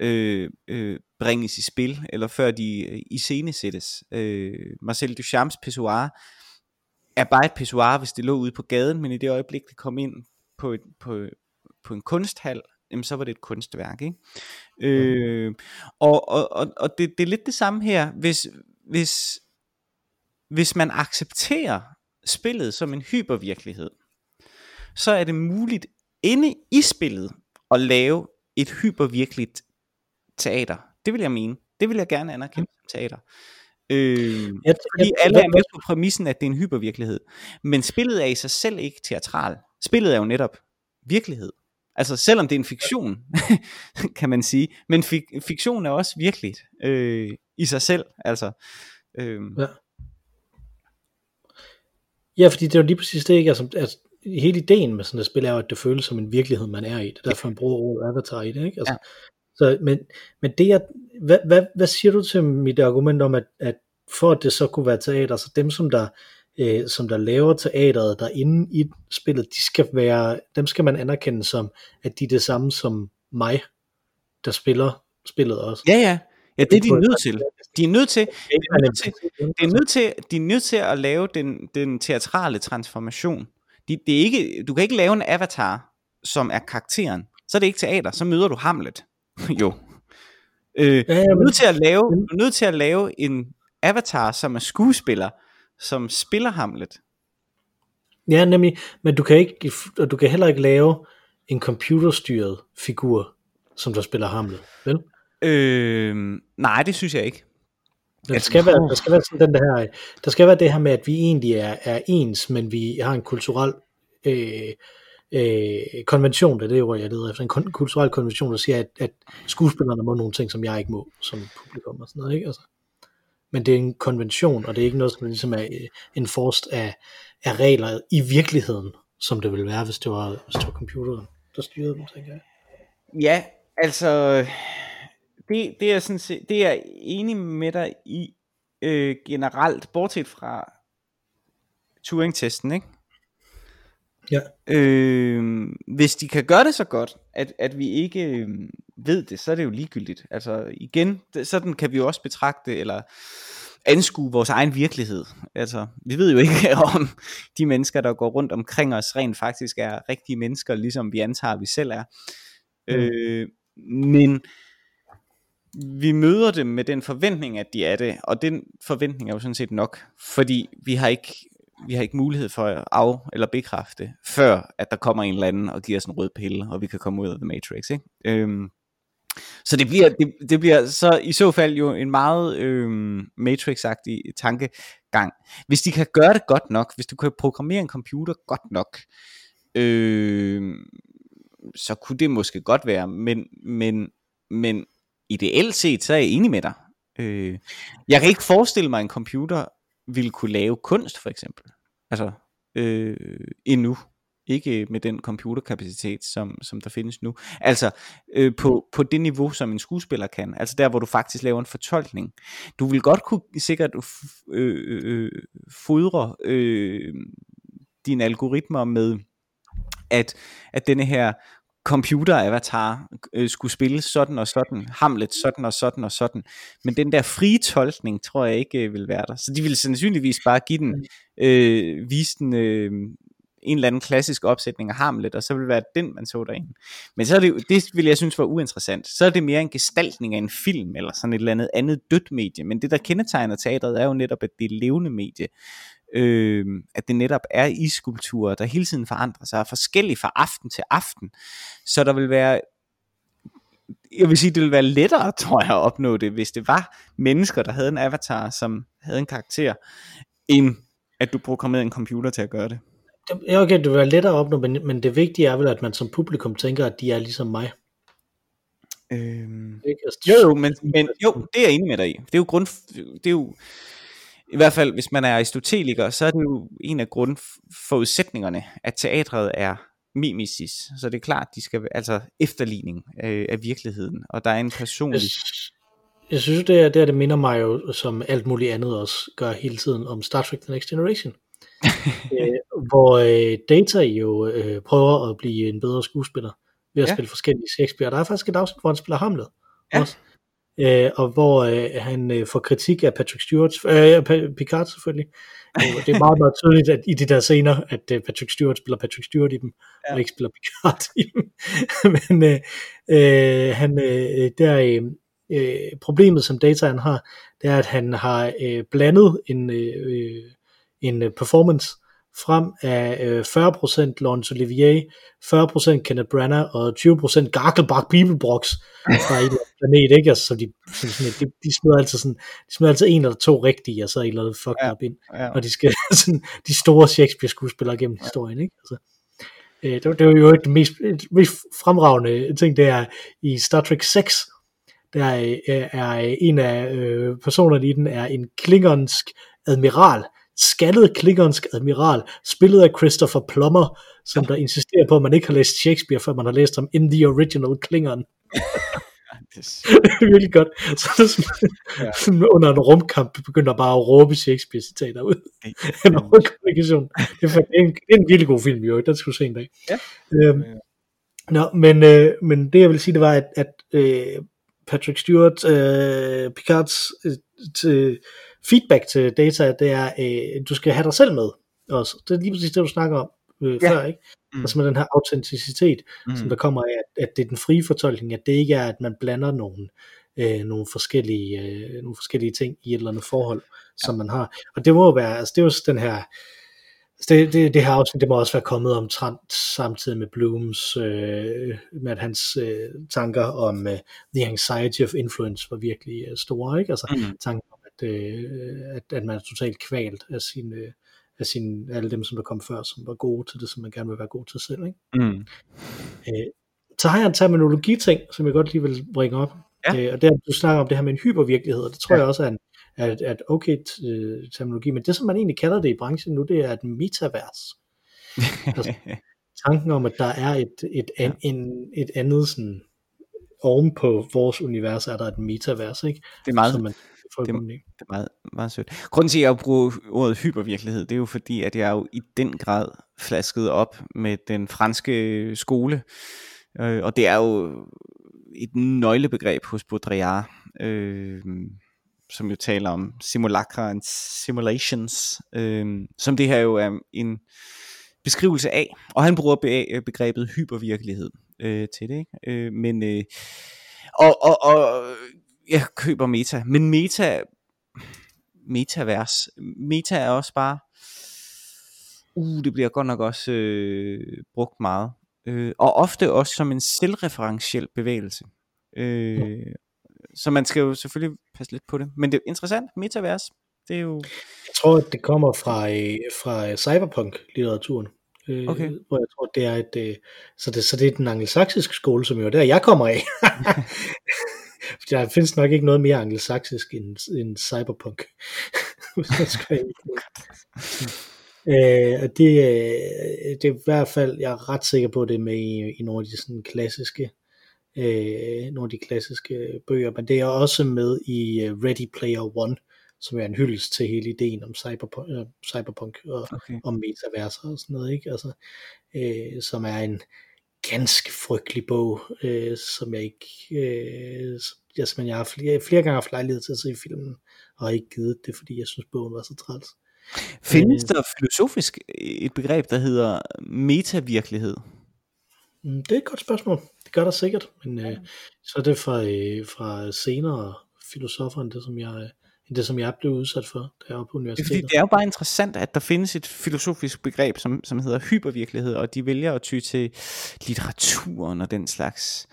øh, øh, bringes i spil, eller før de øh, iscenesættes. Øh, Marcel Duchamps pissoir er bare et pissoir, hvis det lå ude på gaden, men i det øjeblik, det kom ind på, et, på, på en kunsthal, jamen så var det et kunstværk. Ikke? Øh, og og, og, og det, det er lidt det samme her. Hvis, hvis hvis man accepterer spillet som en hypervirkelighed, så er det muligt inde i spillet at lave et hypervirkeligt teater. Det vil jeg mene. Det vil jeg gerne anerkende som teater. Øh, jeg, fordi alle er med på præmissen, at det er en hypervirkelighed. Men spillet er i sig selv ikke teatral. Spillet er jo netop virkelighed. Altså selvom det er en fiktion, kan man sige. Men fik, fiktion er også virkeligt øh, i sig selv. Altså, øh, ja. Ja, fordi det er jo lige præcis det, ikke? Altså, altså, hele ideen med sådan et spil er jo, at det føles som en virkelighed, man er i. Det er derfor, man bruger ordet avatar i det, ikke? Altså, ja. så, men, men det er, hvad, hvad, hvad siger du til mit argument om, at, at for at det så kunne være teater, så dem, som der, øh, som der laver teateret derinde i spillet, de skal være, dem skal man anerkende som, at de er det samme som mig, der spiller spillet også. Ja, ja. Ja, det er de nødt til. De er nødt til, de er nødt til, de er nødt til, de er nødt til at lave den, den teatrale transformation. De, det er ikke, du kan ikke lave en avatar, som er karakteren. Så er det ikke teater, så møder du Hamlet. jo. Øh, ja, ja, du, er nødt til at lave, du er nødt til at lave en avatar, som er skuespiller, som spiller Hamlet. Ja, nemlig, men du kan, ikke, du kan heller ikke lave en computerstyret figur, som der spiller Hamlet, vel? Øh, nej, det synes jeg ikke. Der skal, være, der skal være sådan den der her, der skal være det her med, at vi egentlig er, er ens, men vi har en kulturel øh, øh, konvention, det er det ord, jeg leder efter, en kulturel konvention, der siger, at, at skuespillerne må nogle ting, som jeg ikke må, som publikum og sådan noget, ikke? Altså, men det er en konvention, og det er ikke noget, som ligesom er øh, en forst af, af regler i virkeligheden, som det ville være, hvis det var, hvis det var computeren, der styrede dem, tænker jeg. Ja, altså det, det er sådan set, det er enig med dig i øh, generelt, bortset fra Turing-testen, ikke? Ja. Øh, hvis de kan gøre det så godt, at, at vi ikke øh, ved det, så er det jo ligegyldigt. Altså igen, det, sådan kan vi jo også betragte, eller anskue vores egen virkelighed. Altså, vi ved jo ikke om de mennesker, der går rundt omkring os, rent faktisk er rigtige mennesker, ligesom vi antager, vi selv er. Mm. Øh, men vi møder dem med den forventning, at de er det, og den forventning er jo sådan set nok, fordi vi har ikke vi har ikke mulighed for at af- eller bekræfte, før at der kommer en eller anden og giver os en rød pille, og vi kan komme ud af The Matrix. Ikke? Øhm, så det bliver, det, det bliver så i så fald jo en meget øhm, Matrix-agtig tankegang. Hvis de kan gøre det godt nok, hvis du kan programmere en computer godt nok, øhm, så kunne det måske godt være, men, men, men ideelt set, så er jeg enig med dig. Øh, jeg kan ikke forestille mig, at en computer ville kunne lave kunst, for eksempel. Altså, øh, endnu. Ikke med den computerkapacitet, som, som der findes nu. Altså, øh, på, på det niveau, som en skuespiller kan. Altså der, hvor du faktisk laver en fortolkning. Du vil godt kunne sikkert øh, øh, fodre øh, dine algoritmer med, at, at denne her computer-avatar øh, skulle spille sådan og sådan, Hamlet sådan og sådan og sådan, men den der frie tolkning, tror jeg ikke øh, vil være der. Så de ville sandsynligvis bare give den, øh, vise den øh, en eller anden klassisk opsætning af Hamlet, og så ville det være den, man så derinde. Men så er det, det ville jeg synes var uinteressant. Så er det mere en gestaltning af en film, eller sådan et eller andet andet dødt medie, men det der kendetegner teatret er jo netop, at det er levende medie øh, at det netop er iskulturer, der hele tiden forandrer sig, er forskellige fra aften til aften. Så der vil være, jeg vil sige, det vil være lettere, tror jeg, at opnå det, hvis det var mennesker, der havde en avatar, som havde en karakter, end at du programmerede en computer til at gøre det. Ja, okay, det vil være lettere at opnå, men, men det vigtige er vel, at man som publikum tænker, at de er ligesom mig. Øhm, jo, jo, men, men jo, det er jeg enig med dig i. Det er jo grund, det er jo, i hvert fald hvis man er aristoteliker, så er det jo en af grundforudsætningerne, at teatret er mimesis. Så det er klart, de skal altså efterligning øh, af virkeligheden, og der er en personlig... Jeg, jeg synes, det er, det er, det minder mig jo, som alt muligt andet også gør hele tiden, om Star Trek The Next Generation. øh, hvor øh, Data jo øh, prøver at blive en bedre skuespiller ved at ja. spille forskellige Shakespeare. Der er faktisk et afsnit, hvor han spiller Hamlet. Ja. Også øh, og hvor øh, han øh, får kritik af Patrick Stewart, øh, Picard selvfølgelig. Øh, det er meget, meget tydeligt at i de der scener, at øh, Patrick Stewart spiller Patrick Stewart i dem, ja. og ikke spiller Picard i dem. Men øh, øh, han, øh, der, øh, problemet, som dataen har, det er, at han har øh, blandet en, øh, en performance frem af øh, 40% Laurence Olivier, 40% Kenneth Branagh og 20% Garkelbach Bibelbrox fra en planet, ikke? Altså, så de, sådan, de, de smider altid sådan, de smider altid en eller to rigtige, og så en eller andet fucked ja, up ind, ja. og de skal sådan, de store Shakespeare-skuespillere gennem ja. historien, ikke? Altså, øh, det, det var jo det mest, mest fremragende ting, det er i Star Trek 6, der er, er en af øh, personerne i den er en klingonsk admiral, skaldet klingonsk admiral, spillet af Christopher Plummer, som der insisterer på, at man ikke har læst Shakespeare, før man har læst ham in the original Klingon. det er virkelig godt. Så det sådan, ja. under en rumkamp begynder bare at råbe Shakespeare-citater ud. en kommunikation. Det er, en, det er en virkelig god film, jo. Den skal du se en dag. Ja. Øhm, Nå, men, øh, men det jeg vil sige, det var, at, at øh, Patrick Stewart, øh, Picards øh, til, feedback til data, det er, øh, du skal have dig selv med også. Det er lige præcis det, du snakker om øh, ja. før, ikke? Mm. Altså med den her autenticitet, mm. som der kommer af, at, at det er den frie fortolkning, at det ikke er, at man blander nogle, øh, nogle, forskellige, øh, nogle forskellige ting i et eller andet forhold, ja. som man har. Og det må jo være, altså det er jo den her, altså det, det, det her afsnit, det må også være kommet omtrent samtidig med Blooms, øh, med at hans øh, tanker om øh, the anxiety of influence var virkelig øh, store, ikke? Altså mm. tanken at, øh, at, at man er totalt kvalt af sin, øh, af sin, alle dem, som der kom før, som var gode til det, som man gerne vil være god til selv. Ikke? Mm. Øh, så har jeg en terminologi-ting, som jeg godt lige vil bringe op. Ja. Øh, og det er, du snakker om det her med en hypervirkelighed, og det tror ja. jeg også er en, at, at okay øh, terminologi, men det som man egentlig kalder det i branchen nu, det er et metavers. altså, tanken om, at der er et, et, an, en, et andet sådan oven på vores univers er der et metavers, ikke? Det er meget, Som man det- det, det er meget, meget sødt. Grunden til, at jeg bruger ordet hypervirkelighed, det er jo fordi, at jeg er jo i den grad flasket op med den franske skole. Øh, og det er jo et nøglebegreb hos Baudrillard, øh, som jo taler om simulacra and simulations, øh, som det her jo er en beskrivelse af. Og han bruger be- begrebet hypervirkelighed øh, til det. Ikke? Øh, men, øh, og, og, og jeg køber meta, men meta metavers. Meta er også bare, uh, det bliver godt nok også øh, brugt meget. Øh, og ofte også som en selvreferentiel bevægelse. Øh, Så man skal jo selvfølgelig passe lidt på det. Men det er interessant, metavers, det er jo... Jeg tror, at det kommer fra, øh, fra øh, cyberpunk-litteraturen. Øh, Okay. Hvor jeg tror, det er et, så, det, så det er den angelsaksiske skole, som jo er der, jeg kommer af. Der findes nok ikke noget mere angelsaksisk end, end cyberpunk. Øh, og det, øh, det er i hvert fald, jeg er ret sikker på, at det er med i, i nogle af de sådan klassiske, øh, nogle af de klassiske bøger, men det er også med i øh, Ready Player One, som er en hyldest til hele ideen om cyberpunk, øh, cyberpunk og, Okay. om metaverser og sådan noget, ikke? Altså, øh, som er en ganske frygtelig bog, øh, som jeg ikke, øh, ja, som jeg har flere, flere gange haft lejlighed til at se filmen, og har ikke givet det, fordi jeg synes, bogen var så træls. Findes der filosofisk et begreb, der hedder metavirkelighed? Mm, Det er et godt spørgsmål. Det gør der sikkert, men øh, så er det fra, øh, fra senere filosofer end det, som jeg, øh, end det, som jeg blev udsat for, da jeg var på Det er, fordi universitetet. det er jo bare interessant, at der findes et filosofisk begreb, som, som hedder hypervirkelighed, og de vælger at ty til litteraturen og den slags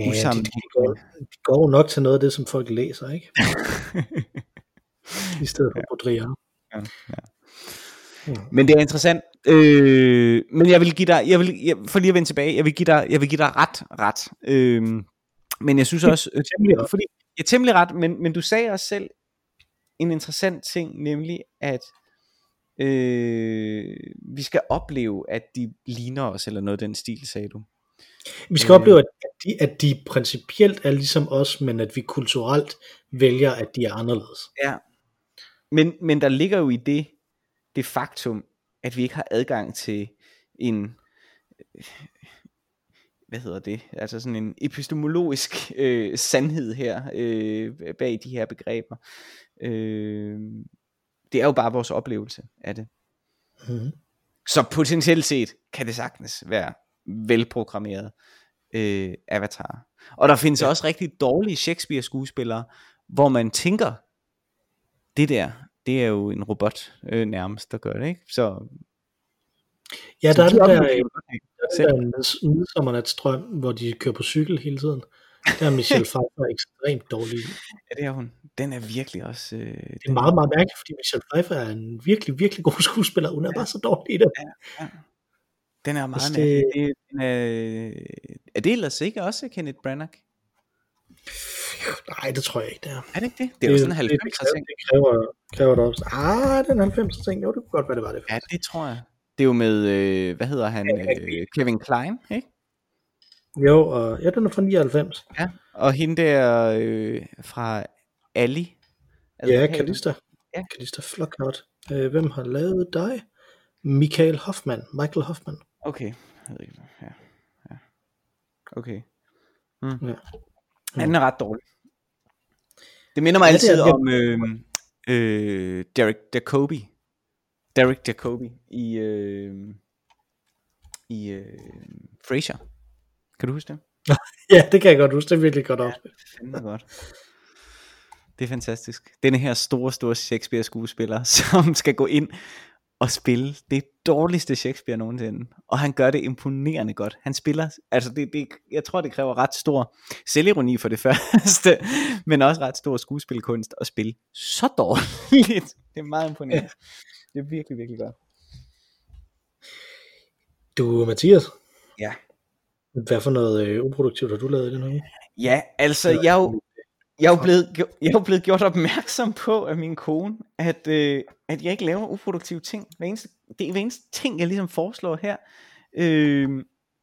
Ja, de, de, går, de går nok til noget af det, som folk læser, ikke? I stedet for Baudrillard. Ja, ja. Ja. Men det er interessant. Øh, men jeg vil give dig, jeg vil, jeg, for lige at vende tilbage, jeg vil give dig, jeg vil give dig ret, ret. Øh, men jeg synes også, øh, fordi, jeg er temmelig ret, men, men du sagde også selv en interessant ting, nemlig at øh, vi skal opleve, at de ligner os, eller noget af den stil, sagde du. Vi skal opleve, at de, at de principielt er ligesom os, men at vi kulturelt vælger, at de er anderledes. Ja. Men, men der ligger jo i det, det faktum, at vi ikke har adgang til en, øh, hvad hedder det, altså sådan en epistemologisk øh, sandhed her, øh, bag de her begreber. Øh, det er jo bare vores oplevelse af det. Mm-hmm. Så potentielt set kan det sagtens være velprogrammeret øh, avatar. Og der findes ja. også rigtig dårlige Shakespeare-skuespillere, hvor man tænker, det der, det er jo en robot øh, nærmest, der gør det, ikke? Så, Ja, så der er de det der, en midsommernatsstrøm, hvor de kører på cykel hele tiden. Der er Michelle Pfeiffer ekstremt dårlig. Ja, det er hun. Den er virkelig også... Øh, Det er meget, meget mærkeligt, fordi Michelle Pfeiffer er en virkelig, virkelig god skuespiller. Hun er bare så dårlig i det. Den er meget mærkelig. det- Det, den er, er det ellers ikke også Kenneth Branagh? Nej, det tror jeg ikke, det er. Er det ikke det? Det er jo sådan en det, 90'er ting. det kræver, kræver det også. Ah, den 90'er ting. Jo, det kunne godt være, det var det. Ja, det tror jeg. Det er jo med, øh, hvad hedder han, øh, Kevin Klein, ikke? Jo, og ja, den er fra 99. Ja, og hende der øh, fra Ali. Ja, Kalista. Ja. Kalista Flockhart. Øh, hvem har lavet dig? Michael Hoffman. Michael Hoffman. Okay, ja, ja. Okay. Ja. Ja, den er ret dårlig. Det minder mig Ja, altid det er- om øh, øh, Derek Jacobi. Derek Jacobi i, øh, i øh, Frasier. Kan du huske det? Ja, det kan jeg godt huske. Det er virkelig godt afspil. Fandme godt. Det er fantastisk. Denne her store, store Shakespeare-skuespiller, som skal gå ind og spille det dårligste Shakespeare nogensinde. Og han gør det imponerende godt. Han spiller, altså det, det, jeg tror, det kræver ret stor selvironi for det første, men også ret stor skuespilkunst at spille så dårligt. Det er meget imponerende. Det er virkelig, virkelig godt. Du, Mathias. Ja. Hvad for noget øh, uproduktivt har du lavet i den her uge? Ja, altså jeg er jo, jeg er blevet, jeg er blevet gjort opmærksom på af min kone, at, øh, at jeg ikke laver uproduktive ting. Hver eneste, det er hver eneste ting, jeg ligesom foreslår her. Øh,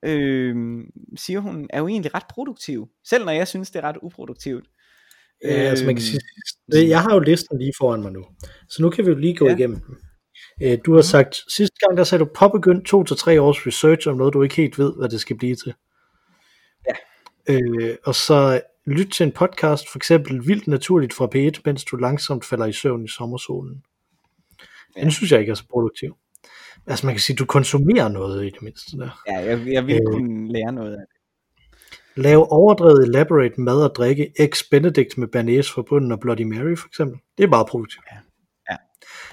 øh, siger hun, er jo egentlig ret produktiv. Selv når jeg synes, det er ret uproduktivt. Ja, altså man kan sige, det- jeg har jo listen lige foran mig nu, så nu kan vi jo lige gå Ja. igennem dem. Øh, Du har sagt, sidste gang der sagde du påbegyndt to til tre års research om noget, du ikke helt ved, hvad det skal blive til. Ja. Øh, og så lyt til en podcast, for eksempel Vildt Naturligt fra P1, mens du langsomt falder i søvn i sommersolen. Ja. Den synes jeg ikke er så produktiv. Altså man kan sige, du konsumerer noget i det mindste der. Ja, jeg, jeg vil Øh. kunne lære noget af det. Lave overdrevet elaborate mad og drikke ex Benedict med Bernays fra bunden og Bloody Mary for eksempel. Det er meget produktivt.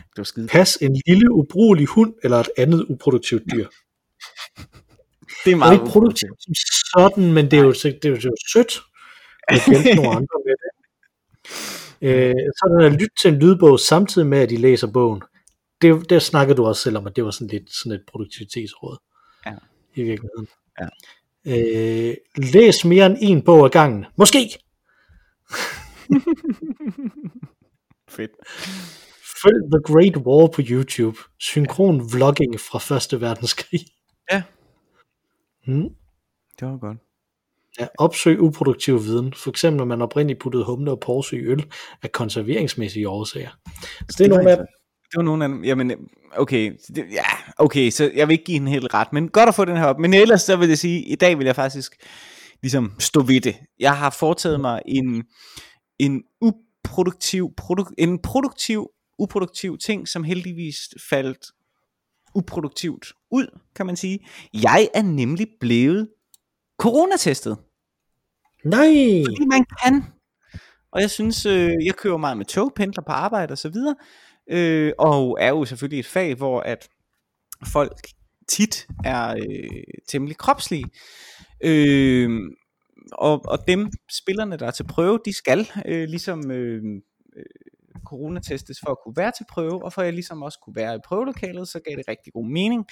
Det var skide. Pas en lille ubrugelig hund eller et andet uproduktivt dyr. Det er Det er meget ikke produktivt som sådan, men det er jo, det er jo, det er jo sødt at hjælpe nogle andre med det. Øh, så er der lyt til en lydbog samtidig med, at de læser bogen. Det, det snakker du også selv om, at det var sådan lidt sådan et produktivitetsråd. Ja. I virkeligheden. Ja. Øh, læs mere end en bog ad gangen. Måske. Fedt. Følg The Great War på YouTube. Synkron vlogging fra Første Verdenskrig. Ja. Hmm. Det var godt. Ja, opsøg uproduktiv viden. For eksempel, når man oprindeligt puttede humle og porse i øl af konserveringsmæssige årsager. Så det er nogle af dem. Det var nogle af dem. Jamen, okay. Det, ja, okay, så jeg vil ikke give en helt ret, men godt at få den her op. Men ellers så vil jeg sige, i dag vil jeg faktisk ligesom stå ved det. Jeg har foretaget mig en, en uproduktiv, produ- en produktiv, uproduktiv ting, som heldigvis faldt uproduktivt ud, kan man sige. Jeg er nemlig blevet coronatestet. Nej! Fordi man kan. Og jeg synes, øh, jeg kører meget med tog, pendler på arbejde og så videre. Øh, og er jo selvfølgelig et fag, hvor at folk tit er øh, temmelig kropslige. Øh, og, og dem spillerne, der er til prøve, de skal øh, ligesom øh, øh, coronatestes for at kunne være til prøve, og for at jeg ligesom også kunne være i prøvelokalet, så gav det rigtig god mening,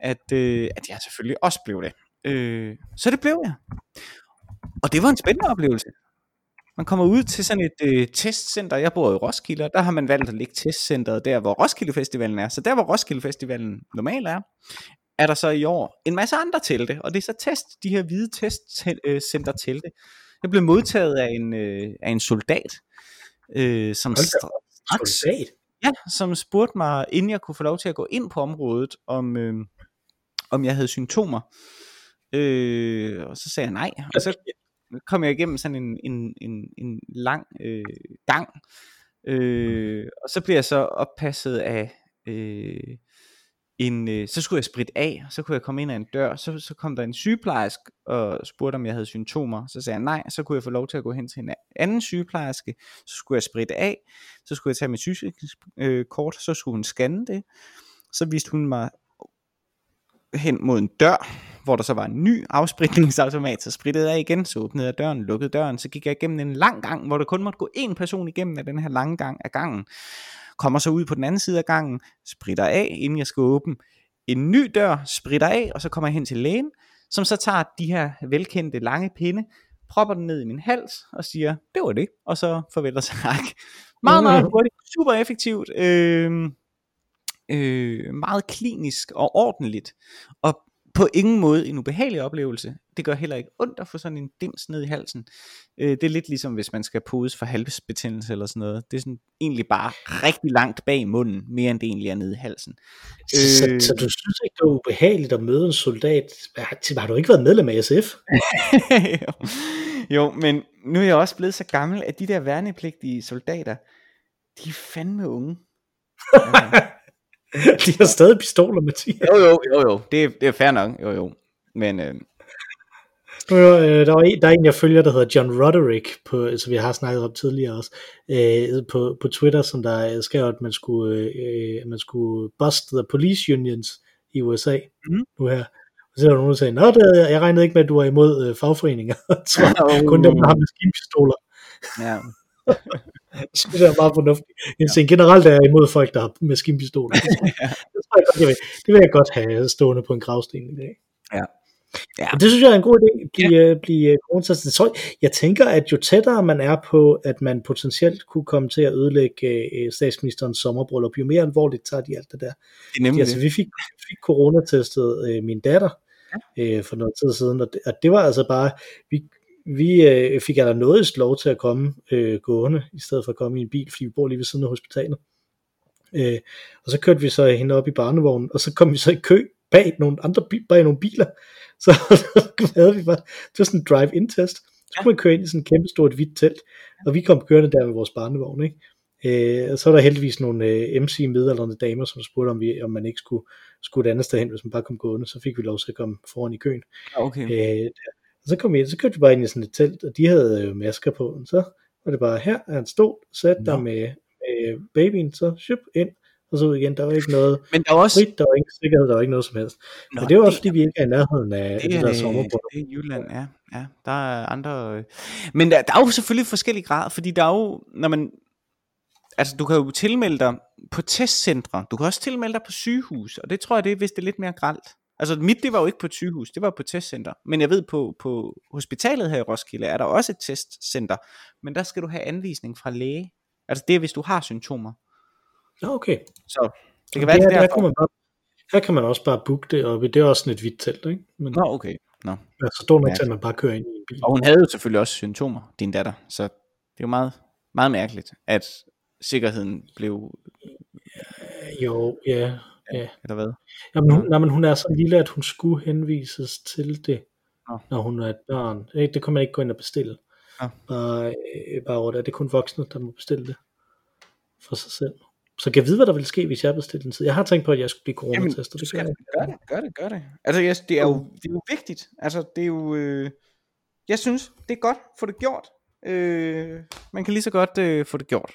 at, øh, at jeg selvfølgelig også blev det. Øh, så det blev jeg. Og det var en spændende oplevelse. Man kommer ud til sådan et øh, testcenter. Jeg bor i Roskilde, og der har man valgt at lægge testcenteret der, hvor Roskilde Festivalen er. Så der, hvor Roskilde Festivalen normalt er, er der så i år en masse andre telte. Og det er så test, de her hvide testcenter telte. Jeg blev modtaget af en, øh, af en soldat, øh, som straks, ja, som spurgte mig, inden jeg kunne få lov til at gå ind på området, om, øh, om jeg havde symptomer. Øh, og så sagde jeg nej, og så kom jeg igennem sådan en, en, en, en lang øh, gang, øh, og så blev jeg så oppasset af øh, en, øh, så skulle jeg spritte af, så kunne jeg komme ind ad en dør, så, så kom der en sygeplejerske og spurgte, om jeg havde symptomer, så sagde jeg nej, så kunne jeg få lov til at gå hen til en anden sygeplejerske, så skulle jeg spritte af, så skulle jeg tage mit sygesikringskort, så skulle hun scanne det, så viste hun mig hen mod en dør, hvor der så var en ny afspritningsautomat, så sprittede jeg igen, så åbnede jeg døren, lukkede døren, så gik jeg igennem en lang gang, hvor der kun måtte gå én person igennem af den her lange gang af gangen. Kommer så ud på den anden side af gangen, spritter af, inden jeg skal åbne en ny dør, spritter af, og så kommer jeg hen til lægen, som så tager de her velkendte lange pinde, propper den ned i min hals og siger, det var det, og så farvel og tak. Meget, meget hurtigt, super effektivt, øh, øh, meget klinisk og ordentligt, og på ingen måde en ubehagelig oplevelse. Det gør heller ikke ondt at få sådan en dims ned i halsen. Øh, det er lidt ligesom, hvis man skal podes for halsbetændelse eller sådan noget. Det er sådan egentlig bare rigtig langt bag munden, mere end det egentlig er nede i halsen. Så, Øh. så du synes ikke, det var ubehageligt at møde en soldat? Har, har du ikke været medlem af SF? jo. jo, men nu er jeg også blevet så gammel, at de der værnepligtige soldater, de er fandme unge. Altså, De har stadig pistoler, Mathias. jo, jo, jo, jo. Det, er, det er fair nok. Jo, jo. Men øh, Øh, Der, var en, der er en, jeg følger, der hedder John Roderick, på, som vi har snakket om tidligere også, øh, på, på Twitter, som der skrev, at man skulle, øh, man skulle bust the police unions i USA Mhm. nu her. Og så er der nogen, der sagde, Nå, det, jeg regnede ikke med, at du var imod øh, fagforeninger. så kun dem, der har maskinpistoler. ja. Det synes jeg er meget fornuftigt. Jeg ja. generelt er jeg imod folk, der har maskinpistoler. Jeg- det, tror jeg godt, jeg vil, det vil jeg godt have stående på en gravsten i dag. Ja. Ja. Og det synes jeg er en god idé, blive, ja. blive. Så jeg tænker, at jo tættere man er på, at man potentielt kunne komme til at ødelægge øh, statsministerens sommerbryllup, jo mere alvorligt tager de alt det der. Det er nemlig Altså, det. vi fik, fik coronatestet øh, min datter, øh, for noget tid siden, og det, og det var altså bare, vi, vi øh, fik noget lov til at komme øh, gående, i stedet for at komme i en bil, fordi vi bor lige ved siden af hospitalet. Øh, og så kørte vi så hende op i barnevognen, og så kom vi så i kø bag nogle andre bag nogle biler. Så havde vi bare, det var sådan en drive-in test. Så kunne man køre ind i sådan et kæmpe stort hvidt telt, og vi kom kørende der med vores barnevogn, ikke? Øh, og så var der heldigvis nogle øh, MC midaldrende damer, som spurgte, om, vi, om man ikke skulle, skulle et andet sted hen, hvis man bare kom gående. Så fik vi lov til at komme foran i køen. Okay. Øh, og så kom ind, så kørte vi bare ind i sådan et telt, og de havde øh, masker på. Og så var det bare, her er en stol, sæt dig med, med babyen, så shup ind, og så ud igen. Der var ikke noget Men der er også... frit, der var ingen sikkerhed, der var ikke noget som helst. Nå, Men det var også, fordi vi ikke er i nærheden af det det, er, der det, sommerbord. det er Jylland, ja. ja. Der er andre... øh. Men der, der er jo selvfølgelig forskellige grader, fordi der er jo, når man... Altså, du kan jo tilmelde dig på testcentre. Du kan også tilmelde dig på sygehus, og det tror jeg, det er, hvis det er lidt mere gralt. Altså, mit, det var jo ikke på et sygehus, det var på et testcenter. Men jeg ved, på, på hospitalet her i Roskilde er der også et testcenter, men der skal du have anvisning fra læge. Altså, det er, hvis du har symptomer. Nå, okay. Så det kan Det være, det der er kan man bare, her kan man også bare booke det, og det er også sådan et hvidt telt, ikke? Men Nå, okay. Nå. altså, stor nok Ja. til, at man bare kører ind i en bil. Og hun havde jo selvfølgelig også symptomer, din datter, så det er jo meget, meget mærkeligt, at sikkerheden blev, Jo, ja, ja. eller hvad? Jamen, hun, nej, men hun er så lille, at hun skulle henvises til det, Nå. når hun er et barn. Det, kan man ikke gå ind og bestille. Nå. Bare, øh, bare over det. Det er kun voksne, der må bestille det for sig selv. Så kan jeg vide, hvad der ville ske, hvis jeg bestilte en tid. Jeg har tænkt på, at jeg skulle blive coronatestet. Det skal jeg. gør det, gør det, gør det. Altså, jeg, det, er jo, det er jo vigtigt. Altså, det er jo, øh, jeg synes, det er godt, få det gjort. Øh, man kan lige så godt øh, få det gjort.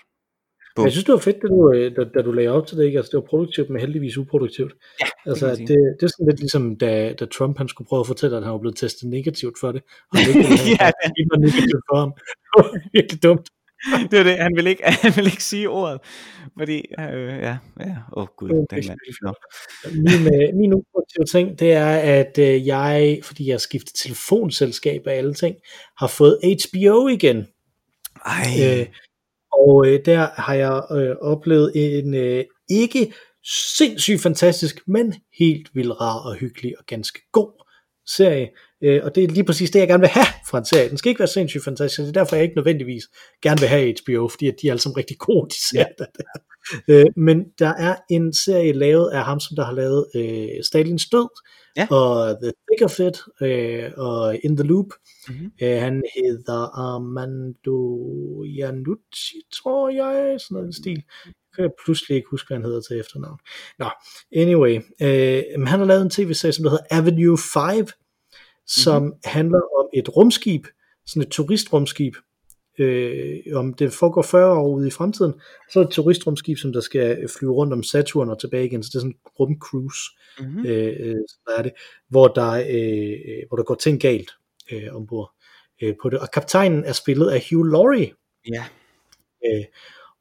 Men Jeg synes, det var fedt, det du, øh, da, da du lagde op til det. Ikke? Altså, det var produktivt, men heldigvis uproduktivt. Ja, Altså, det, det er sådan lidt ligesom, da, da Trump han skulle prøve at fortælle, at han var blevet testet negativt for det. Og han have, Ja, at det var negativt for ham. Det var virkelig dumt. det var det. Han vil ikke, han vil ikke sige ordet. Fordi, øh, ja, ja, åh oh, gud, Det den mand. Nå. Min, øh, min uproduktive ting, det er, at øh, jeg, fordi jeg har skiftet telefonselskab og alle ting, har fået HBO igen. Ej, Øh, og øh, der har jeg øh, oplevet en øh, ikke sindssygt fantastisk, men helt vildt rar og hyggelig og ganske god serie. Øh, og det er lige præcis det, jeg gerne vil have fra en serie. Den skal ikke være sindssygt fantastisk, det er derfor, jeg ikke nødvendigvis gerne vil have HBO, fordi at de er alle sammen rigtig gode, de serier, der er. Øh, men der er en serie lavet af ham, som der har lavet øh, Stalins død, Ja. og The Thick of It, øh, og In the Loop. Mhm. Øh, han hedder Armando Iannucci, tror jeg, sådan noget stil. Jeg kan pludselig ikke huske, hvad han hedder til efternavn. Nå, anyway. Øh, han har lavet en tv-serie, som der hedder Avenue 5, som mm-hmm. handler om et rumskib, sådan et turistrumskib, øh, om det foregår 40 år ude i fremtiden, så er det et turistrumskib, som der skal flyve rundt om Saturn og tilbage igen, så det er sådan en rumcruise, mm-hmm. øh, øh, der er det, hvor der, øh, øh, hvor der går ting galt øh, ombord øh, på det. Og kaptajnen er spillet af Hugh Laurie, ja. øh,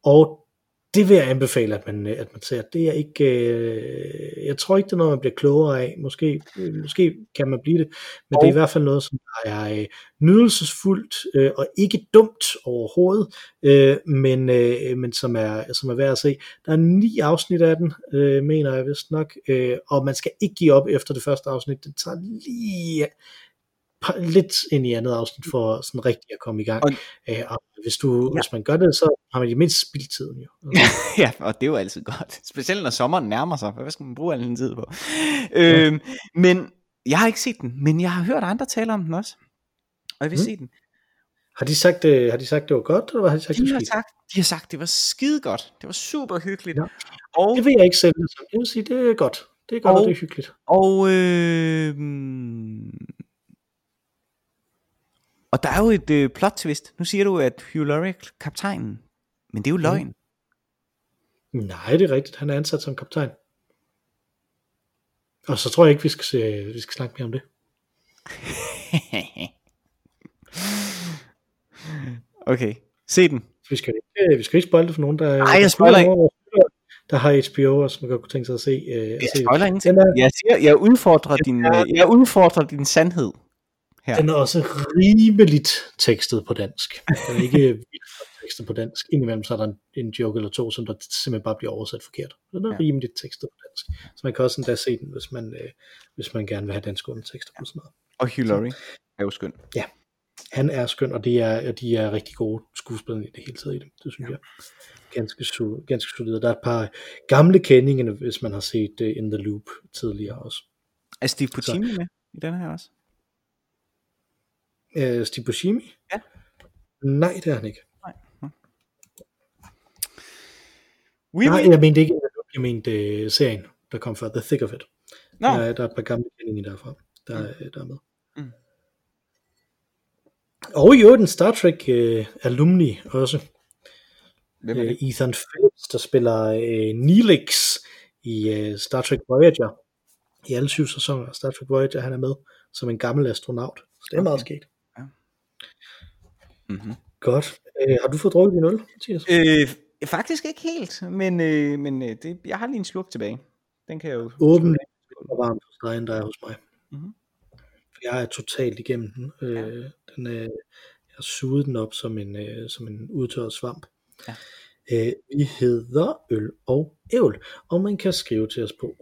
og det vil jeg anbefale, at man, at man ser. Det er ikke, øh, jeg tror ikke, det er noget, man bliver klogere af. Måske, øh, måske kan man blive det, men Og- det er i hvert fald noget, som er øh, nydelsesfuldt øh, og ikke dumt overhovedet, øh, men, øh, men som, er, som er værd at se. Der er ni afsnit af den, øh, mener jeg vist nok, øh, og man skal ikke give op efter det første afsnit. Det tager lige lidt ind i andet afsnit for sådan rigtig at komme i gang. Og- Øh, og hvis, du, ja. hvis man gør det, så har man i mindst spildtiden jo. Altså, ja, og det er jo altid godt. Specielt når sommeren nærmer sig. Hvad skal man bruge al den tid på? Øhm, men jeg har ikke set den, men jeg har hørt andre tale om den også. Og jeg vil Mm. se den. har, de sagt, øh, har de sagt, det var godt, eller har de sagt, det De var har, skidt? sagt, de har sagt, det var skide godt. Det var super hyggeligt. Ja. Og, Det vil jeg ikke det som. Jeg vil sige, det er godt. Det er godt, og, Og- det er hyggeligt. og, øh, og der er jo et øh, plot twist. Nu siger du, at Hugh Laurie er kaptajnen. Men det er jo løgn. Nej, det er rigtigt. Han er ansat som kaptajn. Og så tror jeg ikke, vi skal, se, vi skal snakke mere om det. okay, se den. Vi skal ikke, øh, vi skal ikke spoil det for nogen, der, jeg der, spoiler ikke. der har HBO, og som godt kunne tænke sig at se. Øh, Jeg se spoiler ingenting. Den er, Jeg siger, jeg udfordrer din, øh, jeg udfordrer din sandhed. Her. den er også rimeligt tekstet på dansk. Den er ikke tekstet på dansk. Indimellem så er der en, en joke eller to, som der simpelthen bare bliver oversat forkert. Der er Ja. rimeligt tekstet på dansk. Så man kan også endda se den, hvis man, øh, hvis man gerne vil have dansk undertekster på sådan noget. Og Hugh Laurie er jo skøn. Han er skøn, og, det er, de er rigtig gode skuespillere i det hele taget i det. Det synes jeg. Ganske, su- ganske solide. Der er et par gamle kendinger, hvis man har set uh, In the Loop tidligere også. Er Steve Buscemi med i den her også? Uh, Steve Buscemi? Ja. Nej, det er han ikke. Oui, Nej, oui. jeg mente ikke jeg mente uh, serien, der kom før, The Thick of It. Nå, Der, er- der er et par gamle kendinger derfra, der, mm. der er med. Mm. Og i øvrigt en Star Trek uh, alumni også. hvem er øh, det? Ethan Phillips, der spiller øh, Neelix i øh, Star Trek Voyager. I alle syv sæsoner af Star Trek Voyager, han er med som en gammel astronaut. Så det er okay. meget sket. Mm-hmm. Godt. Øh, har du fået drukket din øl, Mathias? Øh, faktisk ikke helt, men, øh, men øh, det, jeg har lige en slurk tilbage. Den kan jeg jo... Åben og varmt hos dig, end der er hos mig. Mhm. For Jeg er totalt igennem den. Øh, den øh, jeg har suget den op som en, øh, som en udtørret svamp. Ja. Øh, vi hedder Øl og Ævl, og man kan skrive til os på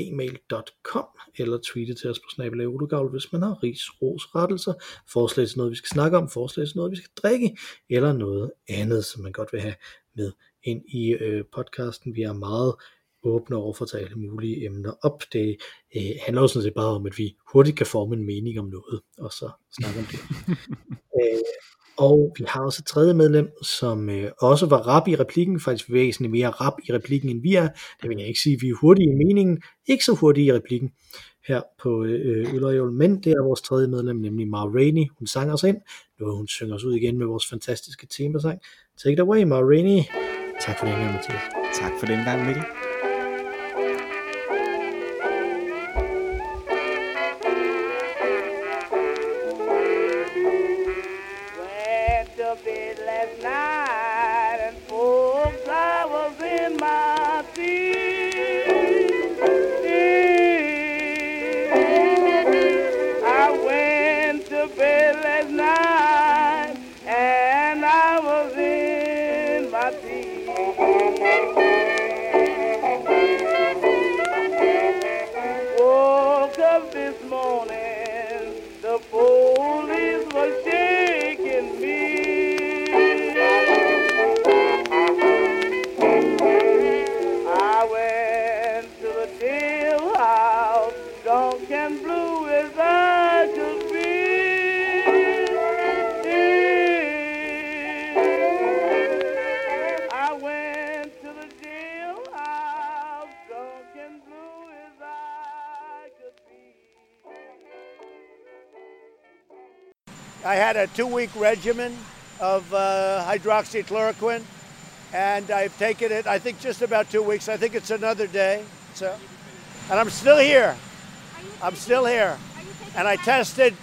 ologavl-gmail.com eller tweete til os på snabelag ologavl, hvis man har ris, ros, rettelser, forslag til noget, vi skal snakke om, forslag til noget, vi skal drikke, eller noget andet, som man godt vil have med ind i øh, podcasten. Vi er meget åbne over for at tage alle mulige emner op. Det øh, handler jo sådan set bare om, at vi hurtigt kan forme en mening om noget, og så snakke om det. øh, og vi har også et tredje medlem, som øh, også var rap i replikken, faktisk væsentligt mere rap i replikken, end vi er. Det vil jeg ikke sige, vi er hurtige i meningen, ikke så hurtige i replikken her på øh, men det er vores tredje medlem, nemlig Mar Rainey. Hun sang os ind, nu hun synger os ud igen med vores fantastiske temasang. Take it away, Mar Rainey. Tak for den gang, Mathias. Tak for den gang, Mikkel. Had a two week regimen of uh, hydroxychloroquine, and I've taken it, I think, just about two weeks. I think it's another day. So, and I'm still here. I'm still here. And I tested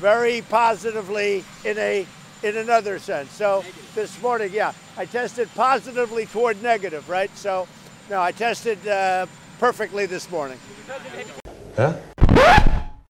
very positively in a in another sense. So this morning, yeah, I tested positively toward negative, right? So no, I tested uh, perfectly this morning. Huh?